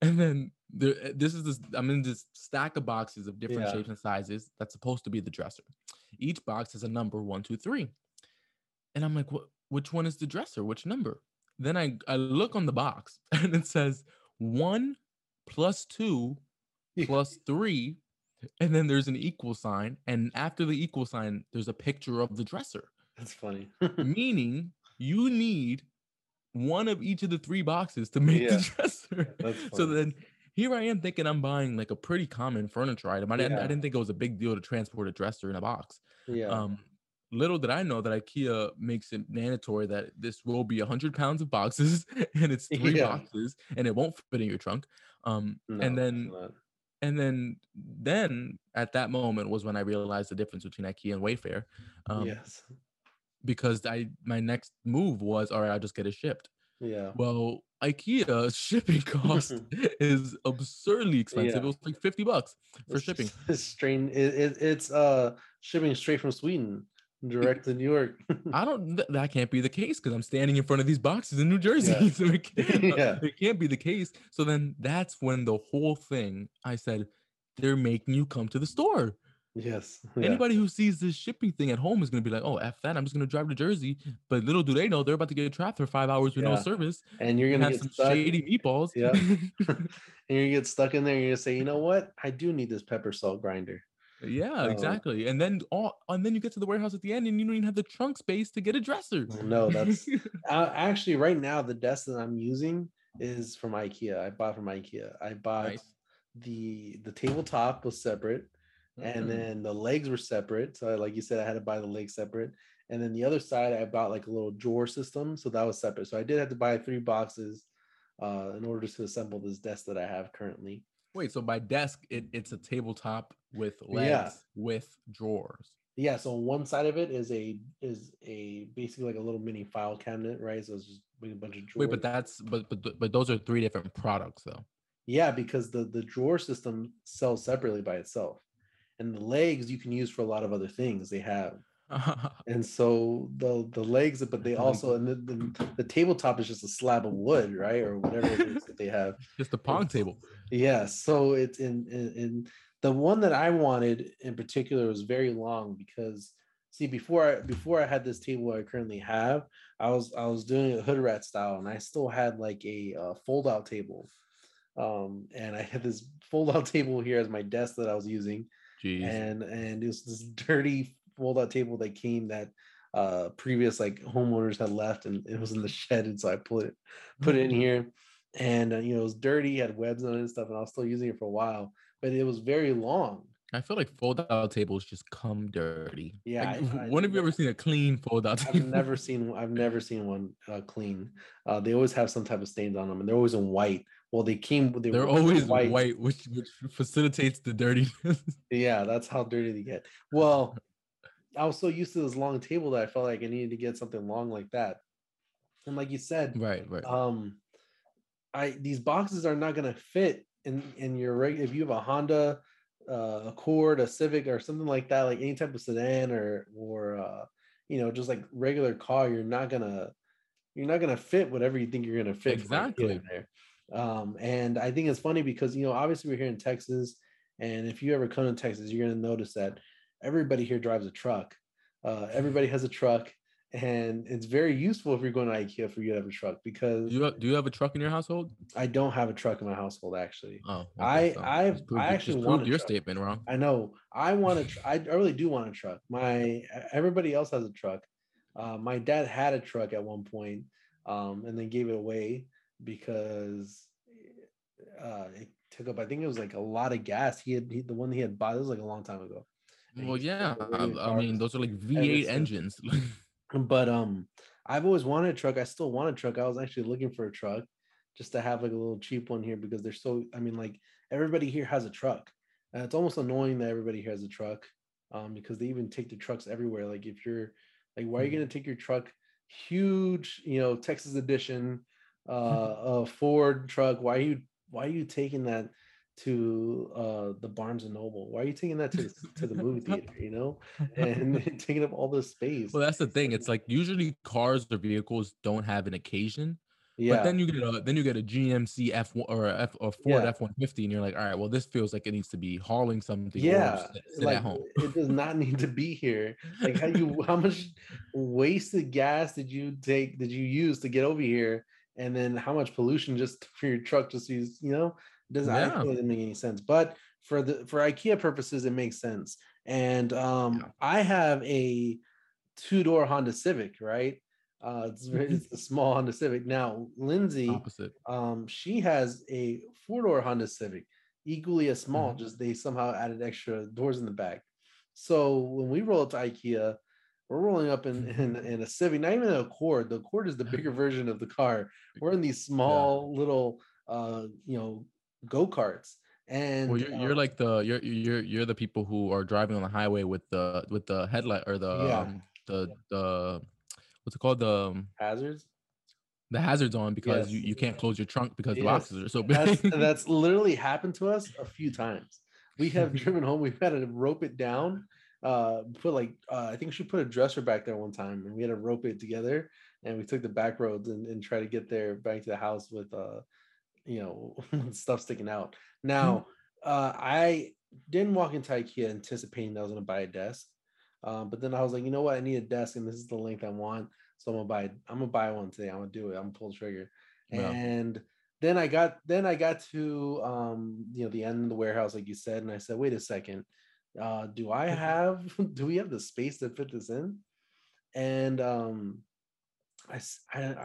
And then there, uh, this is this. I'm in this stack of boxes of different Yeah. shapes and sizes. That's supposed to be the dresser. Each box has a number one, two, three. And I'm like, what? Which one is the dresser? Which number? Then I I look on the box and it says one plus two plus three, and then there's an equal sign, and after the equal sign, there's a picture of the dresser, That's funny. meaning you need one of each of the three boxes to make Yeah. the dresser. So then here I am thinking I'm buying like a pretty common furniture item. I didn't, I didn't think it was a big deal to transport a dresser in a box. yeah. Um, little did I know that IKEA makes it mandatory that this will be 100 pounds of boxes and it's three Yeah. boxes and it won't fit in your trunk. Um, No, and then and then then at that moment was when I realized the difference between IKEA and Wayfair. Um, yes. because I my next move was all right, I'll just get it shipped. Yeah. Well, IKEA shipping cost is absurdly expensive. Yeah. It was like 50 bucks for It's shipping. It's. It, it, it's uh shipping straight from Sweden direct to New York. I don't th- that can't be the case because I'm standing in front of these boxes in New Jersey. Yeah. so it can't, Yeah. it can't be the case. So then that's when the whole thing I said, they're making you come to the store. Yes. Yeah. Anybody who sees this shipping thing at home is gonna be like, "Oh, f that! I'm just gonna drive to Jersey." But little do they know they're about to get trapped for five hours with no service. and you're gonna have get some stuck. shady meatballs. Yeah. and you're get stuck in there. And you're gonna say, you know what? I do need this pepper salt grinder. yeah, exactly. And then all, and then you get to the warehouse at the end, and you don't even have the trunk space to get a dresser. No, that's uh, actually right now the desk that I'm using is from IKEA. I bought from IKEA. I bought Nice. the the tabletop was separate, and Mm. then the legs were separate. So, like you said, I had to buy the legs separate. And then the other side, I bought like a little drawer system, so that was separate. So I did have to buy three boxes uh, in order to assemble this desk that I have currently. Wait, so by desk, it, it's a tabletop with legs Yeah. with drawers. Yeah, so one side of it is a is a basically like a little mini file cabinet, right? So it's just a bunch of drawers. Wait, but that's but but but those are three different products though. Yeah, because the the drawer system sells separately by itself, and the legs you can use for a lot of other things they have. And so the the legs, but they also and the, the, the tabletop is just a slab of wood, right, or whatever it is that they have. Just a pong It's- table. Yeah, so it's in, in in the one that I wanted in particular was very long because see before I before I had this table I currently have, I was I was doing a hood rat style and I still had like a uh, fold out table. Um, and I had this fold out table here as my desk that I was using, Jeez. and and it was this dirty fold out table that came that uh previous like homeowners had left and it was in the shed and so I put it put it in here and uh, you know it was dirty had webs on it and stuff and I was still using it for a while but it was very long I feel like fold out tables just come dirty. Yeah, Like, I- I when have you ever seen a clean fold out I've never seen I've never seen one uh, clean. Uh, they always have some type of stains on them, and they're always in white. Well, they came. They They're always white, which which facilitates the dirtiness. Yeah, that's how dirty they get. Well, I was so used to this long table that I felt like I needed to get something long like that. And like you said, right, right. um, I these boxes are not gonna fit in in your reg. If you have a Honda, uh, Accord, a Civic, or something like that, like any type of sedan or or uh, you know, just like regular car, you're not gonna you're not gonna fit whatever you think you're gonna fit. Exactly. there. Um, and I think it's funny because you know, obviously we're here in Texas, and if you ever come to Texas, you're gonna notice that everybody here drives a truck. Uh, everybody has a truck, and it's very useful if you're going to IKEA for you to have a truck because do you do you have a truck in your household? I don't have a truck in my household actually. Oh, I- so I've- proved I actually want proved your truck. statement wrong. I know I want a tr- I really do want a truck. My everybody else has a truck. Uh, my dad had a truck at one point, um, and then gave it away because uh, it took up. I think it was like a lot of gas. He had he, the one he had bought. This was like a long time ago. and Well, yeah, I, I mean those are like V8 engines. but um i've always wanted a truck i still want a truck i was actually looking for a truck just to have like a little cheap one here because they're so i mean like everybody here has a truck and it's almost annoying that everybody here has a truck um because they even take the trucks everywhere like if you're like why are you Mhm. going to take your truck huge you know texas edition uh a ford truck why are you why are you taking that to uh the barnes and noble why are you taking that to, to the movie theater you know and taking up all this space well, that's the thing. It's like usually cars or vehicles don't have an occasion, yeah but then you get a then you get a GMC F1 or a F or Ford. F one fifty, and you're like, all right, well, this feels like it needs to be hauling something. or yeah sit, sit like at home. it does not need to be here like how you how much wasted gas did you take did you use to get over here and then how much pollution just for your truck just use you know doesn't Yeah. feel it doesn't make any sense but for the for ikea purposes it makes sense and um Yeah. i have a two-door honda civic right uh it's, Mm-hmm. it's a small honda civic now lindsay Opposite. um she has a four-door honda civic equally as small Mhm. just they somehow added extra doors in the back so when we roll up to ikea we're rolling up in, in in a civic not even a Accord. the Accord is the bigger version of the car we're in these small little uh you know go-karts and Well, you're, you're um, like the you're you're you're the people who are driving on the highway with the with the headlight or the Yeah. um, the the what's it called the um, hazards the hazards on because you, Yes. you can't close your trunk because the boxes are so big. that's that's literally happened to us a few times. We have driven home. We've had to rope it down. Uh, put like uh, I think she put a dresser back there one time, and we had to rope it together. And we took the back roads and, and try to get there back to the house with uh, you know, stuff sticking out. Now, uh, I didn't walk into IKEA anticipating that I was going to buy a desk, um, but then I was like, you know what, I need a desk, and this is the length I want, so I'm gonna buy. I'm gonna buy one today. I'm gonna do it. I'm gonna pull the trigger. And then I got then I got to um, you know the end of the warehouse, like you said, and I said, wait a second, uh, do I have do we have the space to fit this in? And um, I,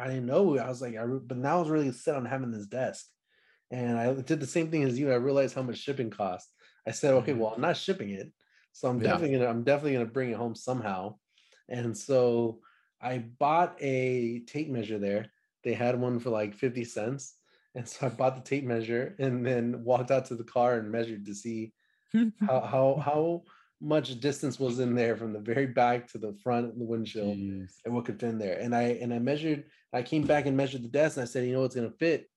didn't know. I was like, I but now I was really set on having this desk, and I did the same thing as you. I realized how much shipping cost. I said, okay, Mhm. well, I'm not shipping it, so I'm Yeah. definitely gonna I'm definitely gonna bring it home somehow. And so I bought a tape measure there. They had one for like 50 cents. And so I bought the tape measure and then walked out to the car and measured to see how how how much distance was in there from the very back to the front of the windshield Jeez. and what could fit in there. And I and I measured. I came back and measured the desk, and I said, you know, it's gonna fit.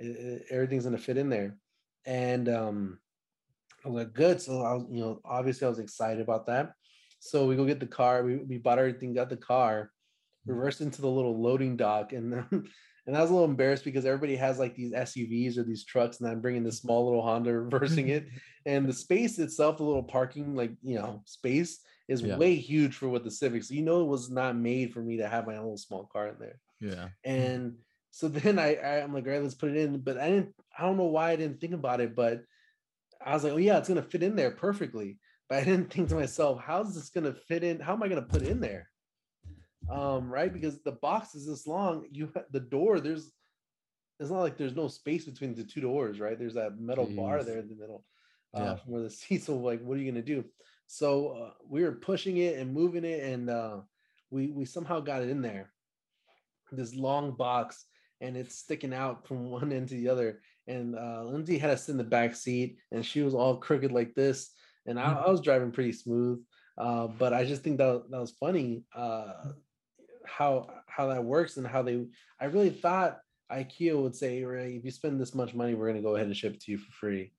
I- I- everything's gonna fit in there. And um, I was like, good. So I was, you know, obviously I was excited about that. So we go get the car. We we bought everything, got the car, reversed into the little loading dock, and then. And I was a little embarrassed because everybody has like these SUVs or these trucks, and I'm bringing this mm-hmm. small little Honda reversing it. And the space itself, the little parking, like you know, space is Yeah. way huge for what the Civic. So you know, it was not made for me to have my own little small car in there. Yeah. And so then I, I I'm like, all right, let's put it in. But I didn't. I don't know why I didn't think about it, but I was like, oh yeah, it's gonna fit in there perfectly. But I didn't think to myself, how's this gonna fit in? How am I gonna put it in there? Um, right? Because the box is this long. You the door, there's it's not like there's no space between the two doors, right? There's that metal bar there in the middle. uh, Yeah. where the seats. So like, what are you gonna do? So uh, we were pushing it and moving it, and uh, we we somehow got it in there. This long box, and it's sticking out from one end to the other. And uh, Lindsay had us in the back seat, and she was all crooked like this, and I, I was driving pretty smooth. Uh, but I just think that that was funny uh, how how that works and how they. I really thought IKEA would say, right, if you spend this much money, we're gonna go ahead and ship it to you for free.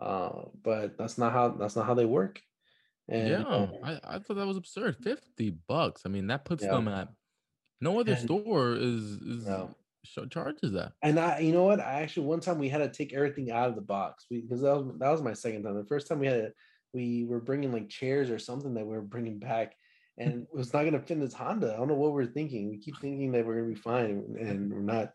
Uh, but that's not how that's not how they work. And Yeah, I, I thought that was absurd. Fifty bucks. I mean, that puts Yeah. them at no other And- store is is no. charges that. And I, you know what? I actually one time we had to take everything out of the box because that was that was my second time. The first time we had it, we were bringing like chairs or something that we were bringing back, and it was not gonna fit in this Honda. I don't know what we're thinking. We keep thinking that we're gonna be fine, and we're not.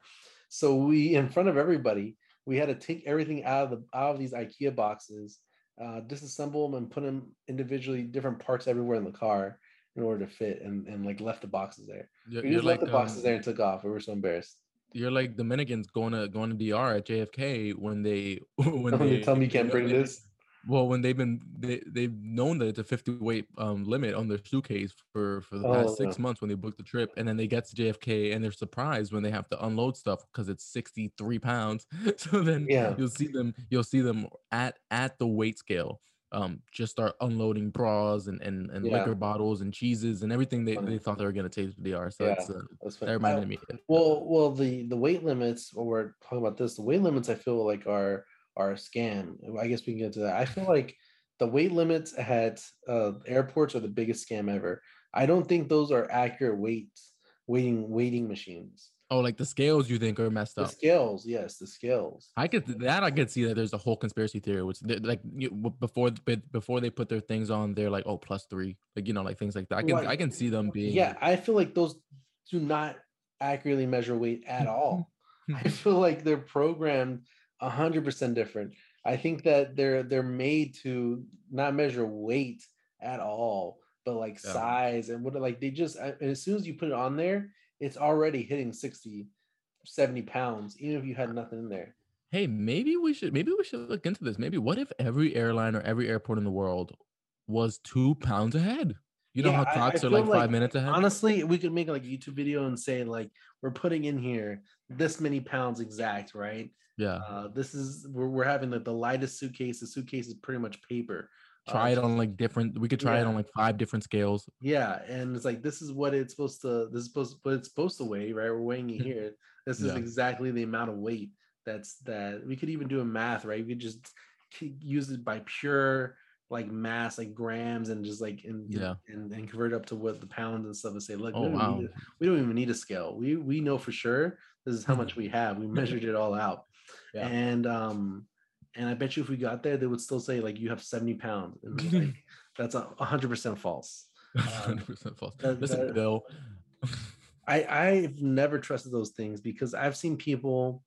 So we, in front of everybody, we had to take everything out of the out of these IKEA boxes, uh, disassemble them, and put them individually, different parts everywhere in the car in order to fit, and and like left the boxes there. You're, We just like left the boxes um, there and took off. We were so embarrassed. you're like Dominicans going to going to DR at JFK when they when When they they tell me you can't bring this. Well, when they've been they they've known that it's a 50 weight um limit on their suitcase for for the past Oh, six yeah. months when they booked the trip, and then they get to JFK and they're surprised when they have to unload stuff because it's 63 pounds. So then Yeah. you'll see them you'll see them at at the weight scale. Um, just start unloading bras and and, and Yeah. liquor bottles and cheeses and everything they, they thought they were gonna take to DR. So Yeah. it's, uh, That's that reminded Uh, me. Well, well, the the weight limits. When we're talking about this, the weight limits. I feel like are are a scam. I guess we can get to that. I feel like the weight limits at uh, airports are the biggest scam ever. I don't think those are accurate weights, weighting weighting machines. Oh, like the scales you think are messed The up. scales, yes, the scales. I could that I could see that there's a whole conspiracy theory, which like you, before before they put their things on, they're like, oh, plus three, like you know, like things like that. I can Right. I can see them being Yeah, I feel like those do not accurately measure weight at all. I feel like they're programmed hundred percent different. I think that they're they're made to not measure weight at all, but like Yeah. size and what like they just and as soon as you put it on there, it's already hitting 60, 70 pounds, even if you had nothing in there. Hey, maybe we should maybe we should look into this. Maybe what if every airline or every airport in the world was two pounds ahead? You know Yeah, how I- I clocks are like like, five minutes ahead. Honestly, we could make like a YouTube video and say like we're putting in here this many pounds exact, right? yeah, Uh, this is we're, we're having the, the lightest suitcase. The suitcase is pretty much paper. Uh, try it on like different. We could try it on like five different scales. Yeah, and it's like this is what it's supposed to. This is supposed what it's supposed to weigh, right? We're weighing it here. This is Yeah. exactly the amount of weight that's that. We could even do a math, right? We could just use it by pure like mass, like grams, and just like and Yeah. and, and convert it up to what the pounds and stuff and say, look, Oh we, don't wow, we don't even need a scale. We we know for sure this is how Mhm. much we have. We measured it all out, Yeah. and um, and I bet you if we got there, they would still say like you have seventy pounds, and like that's a hundred percent false. hundred percent false. that- Listen, that- Bill. I I've never trusted those things because I've seen people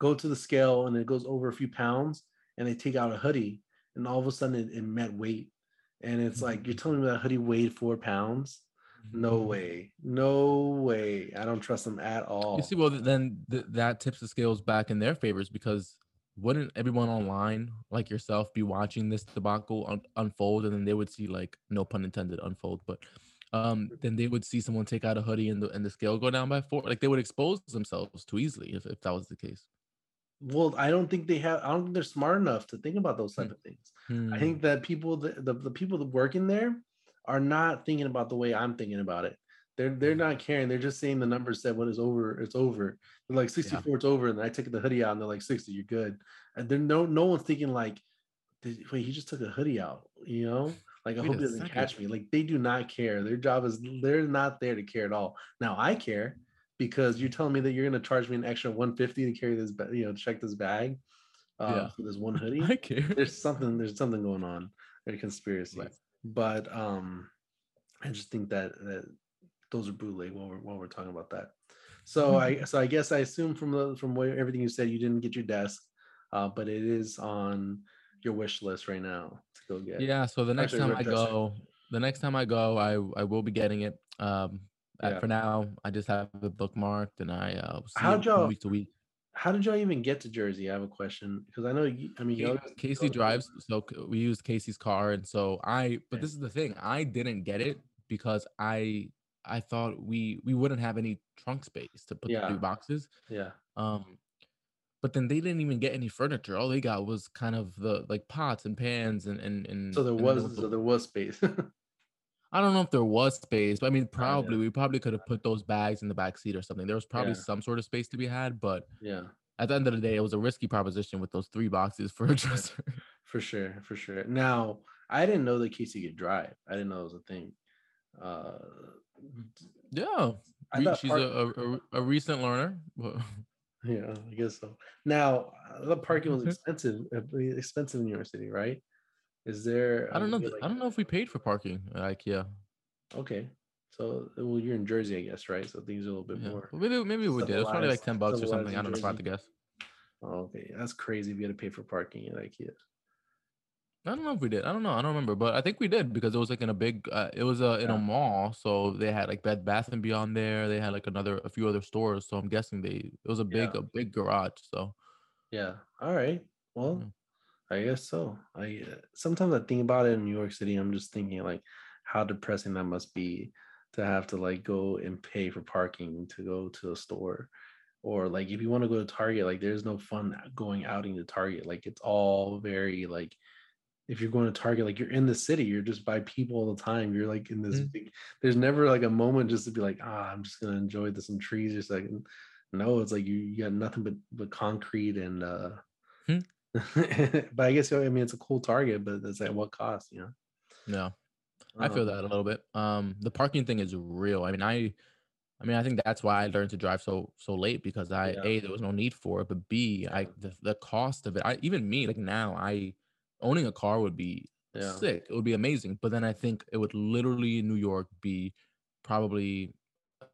go to the scale and it goes over a few pounds and they take out a hoodie and all of a sudden it, it met weight. And it's like you're telling me that hoodie weighed four pounds? No way. No way. I don't trust them at all. You see, well, then th- that tips the scales back in their favors because wouldn't everyone online like yourself be watching this debacle un- unfold, and then they would see like no pun intended unfold, but um, then they would see someone take out a hoodie and the and the scale go down by four. Like they would expose themselves too easily if, if that was the case. Well i don't think they have i don't think they're smart enough to think about those type of things. I Hmm. think that people that the, the people that work in there are not thinking about the way i'm thinking about it. They're they're Mm. not caring. They're just saying the numbers said when it's over it's over. They're like 64 it's over and i take the hoodie out and they're like 60 you're good. And then no no one's thinking like wait he just took a hoodie out you know? Like i Wait hope he doesn't second. catch me. Like they do not care. Their job is they're not there to care at all. Now i care because you're telling me that you're going to charge me an extra 150 to carry this you know check this bag uh, Yeah. for this one hoodie I care. there's something there's something going on a conspiracy Right. but um i just think that, that those are bootleg while we're while we're talking about that so i so i guess i assume from the from what everything you said you didn't get your desk uh but it is on your wish list right now to go get Yeah. So the next Actually, time I go, the next time I go, I I will be getting it. Um, Yeah. for now, I just have it bookmarked, and I uh, How'd y'all- week to week. how did y'all even get to Jersey? I have a question because I know. You, I mean, y'all- Casey drives, so we used Casey's car, and so I. But this is the thing: I didn't get it because I I thought we we wouldn't have any trunk space to put the Yeah. three boxes. Yeah. Um, but then they didn't even get any furniture. All they got was kind of the like pots and pans and and and. So there and was. So there was space. I don't know if there was space, but I mean, yeah. probably we probably could have put those bags in the back seat or something. There was probably Yeah. some sort of space to be had, but yeah. at the end of the day, it was a risky proposition with those three boxes for a dresser. For sure, for sure. Now, I didn't know that Casey could drive. I didn't know it was a thing. Uh, yeah, re- she's park- a, a, a- recent learner. yeah, I guess so. Now, the parking was expensive, uh, expensive in New York City, right? Is there? I don't know. maybe th- I don't know if we paid for parking at IKEA. Okay, so well, you're in Jersey, I guess, right? So things are a little bit Yeah. more. maybe maybe we did. It was probably like ten bucks or something. I don't know if I had to guess. Oh, okay, that's crazy. If you had to pay for parking at IKEA. I don't know if we did. I don't know. I don't remember, but I think we did because it was like in a big. Uh, it was uh, in Yeah. a mall, so they had like Bed Bath and Beyond there. They had like another a few other stores. So I'm guessing they it was a big Yeah. a big garage. So Yeah. All right. Well. I guess so. I uh, sometimes I think about it in New York City. I'm just thinking like how depressing that must be to have to like go and pay for parking to go to a store. Or like if you want to go to Target, like there's no fun going outing to Target. Like it's all very like if you're going to Target, like you're in the city, you're just by people all the time. You're like in this Mm. big, there's never like a moment just to be like, ah, I'm just gonna enjoy the some trees or second. No, it's like you, you got nothing but but concrete and uh Hmm. but I guess I mean it's a cool target, but it's at what cost, you know? yeah. I feel that a little bit. Um, the parking thing is real. I mean, I, I mean, I think that's why I learned to drive so so late because I Yeah. a there was no need for it, but b I Yeah. the, the cost of it. I even me like now I owning a car would be Yeah. sick. It would be amazing, but then I think it would literally in New York be probably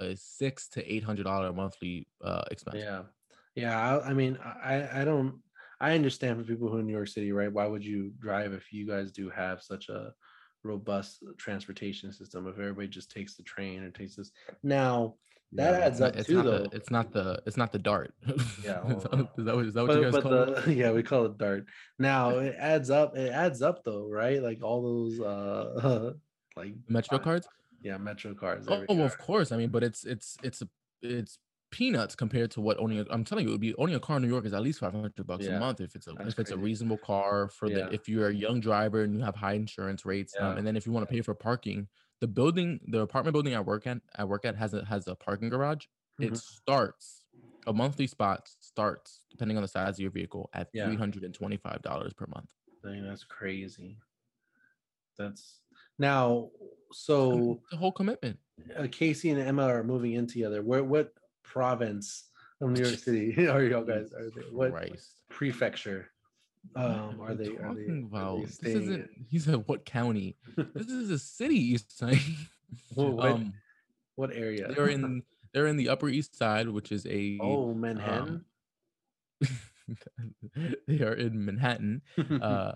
a six to eight hundred dollar monthly uh expense. Yeah. Yeah. I, I mean, I, I don't, I understand for people who are in New York City, right? Why would you drive if you guys do have such a robust transportation system? If everybody just takes the train or takes this now, that Yeah, adds up it's too, not though. The, it's not the it's not the dart. Yeah, is, that, well, is that what, is that what you guys call it? yeah, we call it dart. Now it adds up. It adds up though, right? Like all those, uh, like Metro cards? Yeah, Metro cards. Oh, well, of course. I mean, but it's it's it's a, it's peanuts compared to what owning. A, I'm telling you, it would be owning a car in New York is at least 500 bucks Yeah, a month if it's a that's if it's a reasonable car for Yeah. the if you're a young driver and you have high insurance rates. Um, and then if you want to pay for parking, the building, the apartment building I work at, I work at has a has a parking garage. It Mhm. starts a monthly spot starts depending on the size of your vehicle at Yeah. three hundred and twenty five dollars per month. Dang, that's crazy. That's now. So the whole commitment. uh, Casey and Emma are moving in together. Where what province of New York City are y'all guys? Are they what Christ. prefecture? Um, are they? Are they, talking are they This isn't. He said, "What county? this is a city." He's saying. Well, what, um, what area? they're in. They're in the Upper East Side, which is a. oh Manhattan. they are in Manhattan, uh,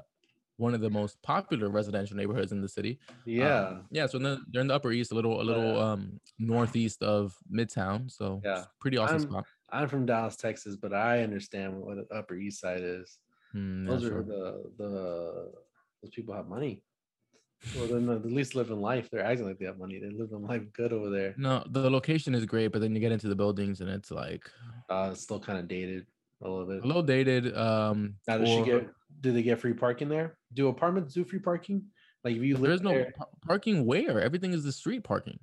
one of the most popular residential neighborhoods in the city. yeah, Um, yeah. So the, they're in the Upper East, a little, a little Yeah. um northeast of Midtown. So Yeah. pretty awesome I'm- spot. I'm from Dallas, Texas, but I understand what the Upper East Side is. Mm, Those are sure. the the those people have money. Well, they're at least living life. They're acting like they have money. They're living life good over there. No, the location is great, but then you get into the buildings and it's like Uh, it's still kind of dated a little bit. a little dated. Um, Now, does she get? Do they get free parking there? Do apartments do free parking? Like if you live There's no there, parking where everything is the street parking.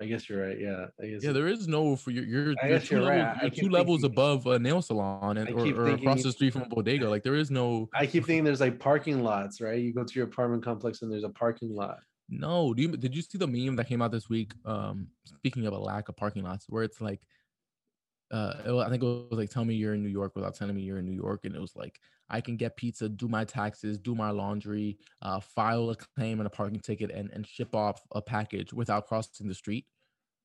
I guess you're right. Yeah, I guess. Yeah, there is no for your you're, I you're two you're levels, I you're two levels above a nail salon and or, or thinking across the street from a bodega. Like there is no I keep thinking there's like parking lots, right? You go to your apartment complex and there's a parking lot. no. Do you did you see the meme that came out this week? Um, speaking of a lack of parking lots, where it's like, uh, it wa- I think it was like, tell me you're in New York without telling me you're in New York, and it was like, I can get pizza, do my taxes, do my laundry, uh, file a claim and a parking ticket, and and ship off a package without crossing the street.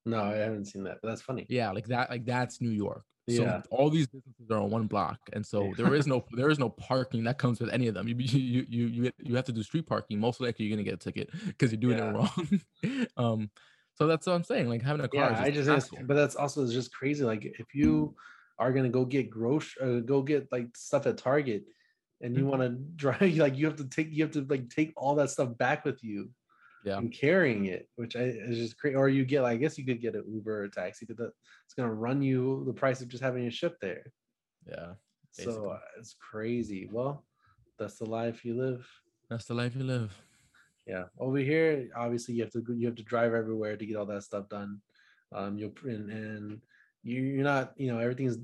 No, I haven't seen that. That's funny. Yeah, like that. Like that's New York. So Yeah. all these businesses are on one block, and so there is no there is no parking that comes with any of them. You you you you you have to do street parking. Most likely, you're gonna get a ticket because you're doing Yeah. it wrong. um, so that's what I'm saying. Like having a car. Yeah, is I just, but that's also just crazy. Like if you are gonna go get grocery, uh, go get like stuff at Target, and you Mhm. want to drive, like you have to take, you have to like take all that stuff back with you Yeah. and carrying it, which I, is just crazy. Or you get, like, I guess you could get an Uber or a taxi, but that, it's gonna run you the price of just having it ship there. Yeah. So uh, it's crazy. Well, that's the life you live. That's the life you live. Yeah, over here, obviously you have to you have to drive everywhere to get all that stuff done. Um, you'll and, and you you're not you know everything's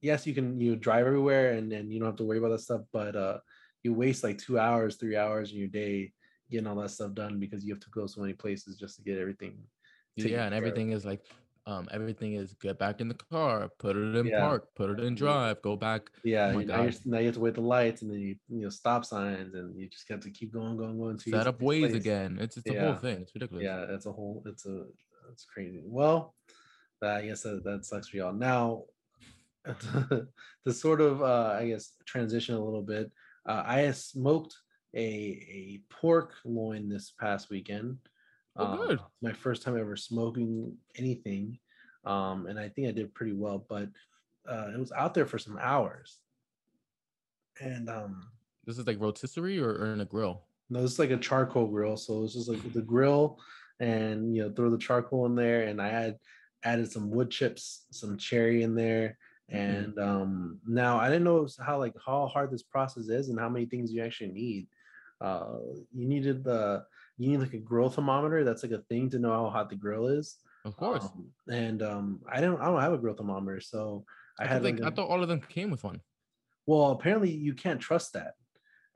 yes you can you drive everywhere and and you don't have to worry about that stuff, but uh, you waste like two hours, three hours in your day getting all that stuff done because you have to go so many places just to get everything. Yeah, and everything is like um everything is get back in the car, put it in Yeah. park, put it in drive, go back. Yeah, Oh now, now you have to wait the lights and then you you know stop signs and you just have to keep going, going, going. get Set up ways place. again. It's it's a Yeah. whole thing. It's ridiculous. yeah it's a whole it's a it's crazy well i guess that, that sucks for y'all now to sort of uh i guess transition a little bit uh, i smoked a a pork loin this past weekend Oh, Um, good. my first time ever smoking anything um and i think i did pretty well but uh it was out there for some hours and um This is like rotisserie or, or in a grill. no, it's like a charcoal grill. So it's just like the grill and you know, throw the charcoal in there. And I had added some wood chips, some cherry in there. And um now I didn't know how like how hard this process is and how many things you actually need. Uh you needed the you need like a grill thermometer. That's like a thing to know how hot the grill is. Of course. Um, and um I don't I don't have a grill thermometer, so I, I, had like I thought all of them came with one. well, apparently you can't trust that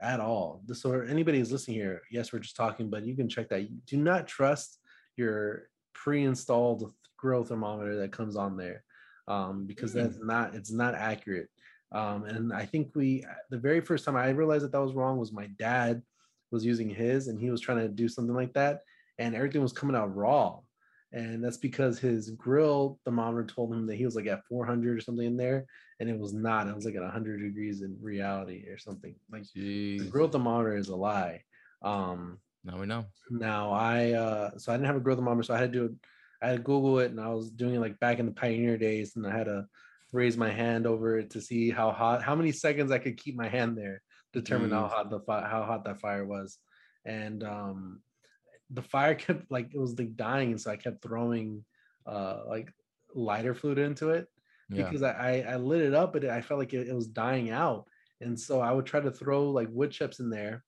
at all. This or anybody who's listening here, yes, we're just talking, but you can check that. You do not trust your pre-installed grill thermometer that comes on there, um, because that's not it's not accurate. Um, and I think we the very first time I realized that that was wrong was my dad was using his and he was trying to do something like that, and everything was coming out raw. And that's because his grill thermometer told him that he was like at 400 or something in there, and it was not. It was like at 100 degrees in reality or something. Like the Jeez. grill thermometer is a lie. Um, Now we know. now I uh, so I didn't have a grill thermometer, so I had to do it. I had to Google it, and I was doing it like back in the pioneer days, and I had to raise my hand over it to see how hot, how many seconds I could keep my hand there, determine how hot the fi- how hot that fire was, and um, the fire kept like it was like dying, so I kept throwing uh like lighter fluid into it Yeah. because I, I I lit it up, but I felt like it, it was dying out, and so I would try to throw like wood chips in there,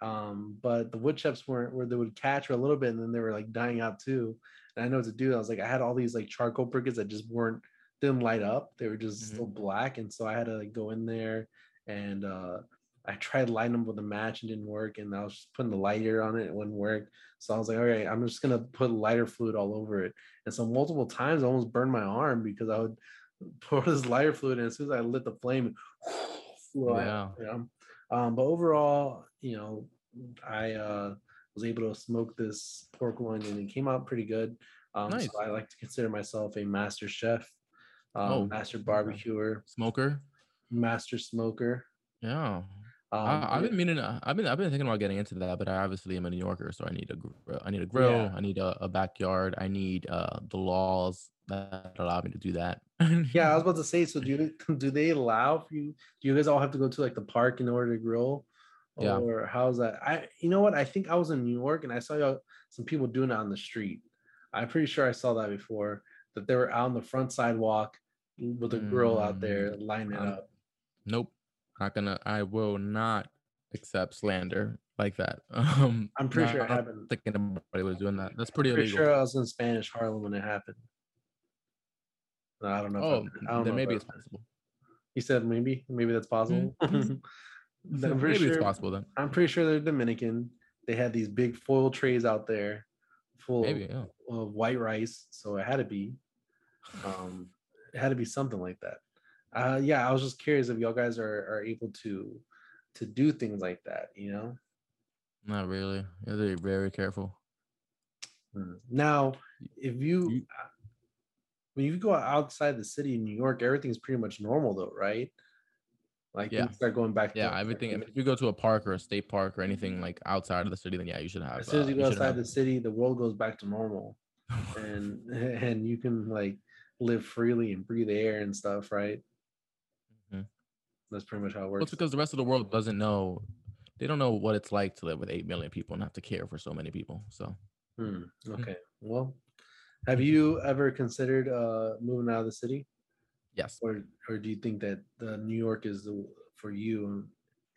um, but the wood chips weren't where they would catch for a little bit, and then they were like dying out too. And I know what to do. I was like, I had all these like charcoal briquettes that just weren't didn't light up; they were just Mhm. still black, and so I had to like go in there and uh I tried lighting them with a match and didn't work, and I was just putting the lighter on it, it wouldn't work. So I was like, all right, I'm just gonna put lighter fluid all over it. And so multiple times I almost burned my arm because I would pour this lighter fluid, and as soon as I lit the flame, it flew out. You know? um, but overall, you know, I uh, was able to smoke this pork loin, and it came out pretty good. Um, Nice. So I like to consider myself a master chef, um, Oh, master barbecuer, Smoker. master smoker. Yeah. Um, I, I've been meaning. I've been. I've been thinking about getting into that, but I obviously am a New Yorker, so I need a. I need a grill. Yeah. I need a, a backyard. I need uh the laws that allow me to do that. Yeah, I was about to say. So do you, do they allow for you? Do you guys all have to go to like the park in order to grill? Yeah. Or how's that? I you know what? I think I was in New York and I saw some people doing it on the street. I'm pretty sure I saw that before. That they were out on the front sidewalk with a grill out there lining it Um, up. Nope. Not gonna. I will not accept slander like that. Um, I'm pretty not sure it happened. Thinking anybody was doing that. That's pretty Pretty illegal. sure I was in Spanish Harlem when it happened. No, I don't know. if Oh, I- I don't then know maybe if it's possible. You said maybe, maybe that's possible. Mhm. I'm pretty maybe it's sure- possible then. I'm pretty sure they're Dominican. They had these big foil trays out there full Maybe. Yeah. of white rice, so it had to be. Um, it had to be something like that. Uh, yeah, I was just curious if y'all guys are are able to to do things like that. You know. Not really. Yeah, They're very careful. Hmm. Now, if you You- when you go outside the city in New York, everything's pretty much normal though, right? Like Yeah. start going back. to Yeah, everything. I mean, if you go to a park or a state park or anything like outside of the city, then yeah, you should have. as soon as uh, you go should outside have- the city, the world goes back to normal. and and you can like live freely and breathe air and stuff, right? That's pretty much how it Well, works. it's because the rest of the world doesn't know. They don't know what it's like to live with eight million people and have to care for so many people. So Hmm, okay. Well, have you ever considered uh moving out of the city, yes, or or do you think that the New York is the for you?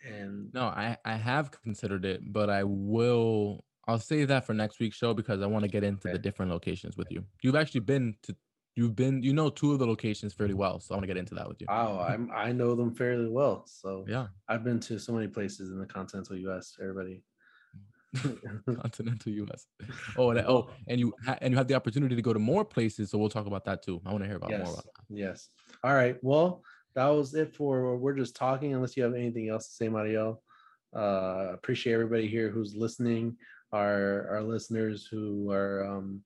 And no, I I have considered it, but I will. I'll save that for next week's show because I want to get into Okay. the different locations with you. You've actually been to. You've been. You know two of the locations fairly mm-hmm. well, so I want to get into that with you. wow, I'm I know them fairly well. So Yeah, I've been to so many places in the continental U.S. Everybody. continental U.S. Oh, and, oh, and you ha- and you have the opportunity to go to more places, so we'll talk about that too. I want to hear about more yes. about that. Yes. All right. Well, that was it for we're just talking. Unless you have anything else to say, Mario. Uh, appreciate everybody here who's listening. Our our listeners who are um,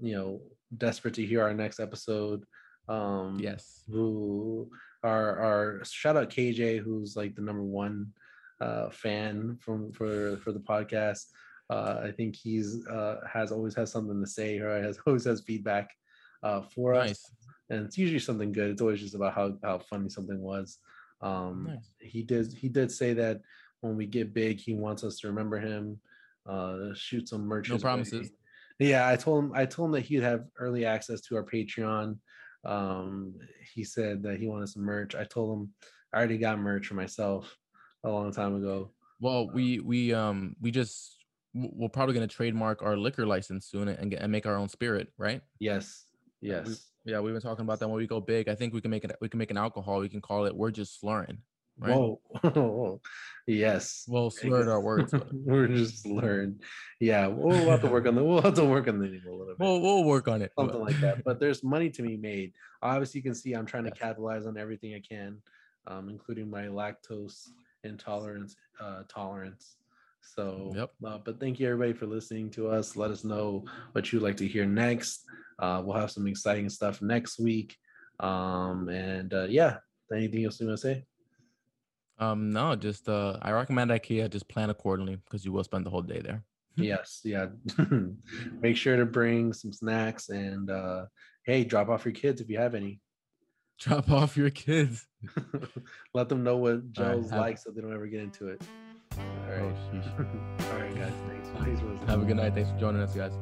you know desperate to hear our next episode. Um, Yes. Who are our shout out KJ who's like the number one uh, fan from for for the podcast. Uh, I think he's uh, has always has something to say or has always has feedback uh, for us and it's usually something good. It's always just about how how funny something was. Um, Nice. He did he did say that when we get big, he wants us to remember him, uh, shoot some merch. No his way. promises. Yeah, I told him I told him that he'd have early access to our Patreon. Um, he said that he wanted some merch. I told him I already got merch for myself a long time ago. Well, we we um we just we're probably gonna trademark our liquor license soon and get, and make our own spirit, right? Yes, Yeah, we- yes. Yeah, we've been talking about that when we go big. I think we can make it. We can make an alcohol. We can call it. We're just slurring. Right? Whoa, yes. We'll slur our words. We're just learn. Yeah, we'll have to work on the. We'll have to work on the name a little bit. We'll we'll work on it. something like that. But there's money to be made. Obviously, you can see I'm trying to capitalize on everything I can, um, including my lactose intolerance uh, tolerance. So, Yep. uh, but thank you everybody for listening to us. Let us know what you'd like to hear next. Uh, we'll have some exciting stuff next week. Um, and uh, yeah, anything else you want to say? Um, no, just uh, I recommend IKEA. Just plan accordingly because you will spend the whole day there. yes, yeah. Make sure to bring some snacks and uh, hey, drop off your kids if you have any. Drop off your kids. Let them know what Joe's have- like so they don't ever get into it. All Oh, right. sheesh. All right, guys. Thanks. Listening. Have a good night. Thanks for joining us, guys.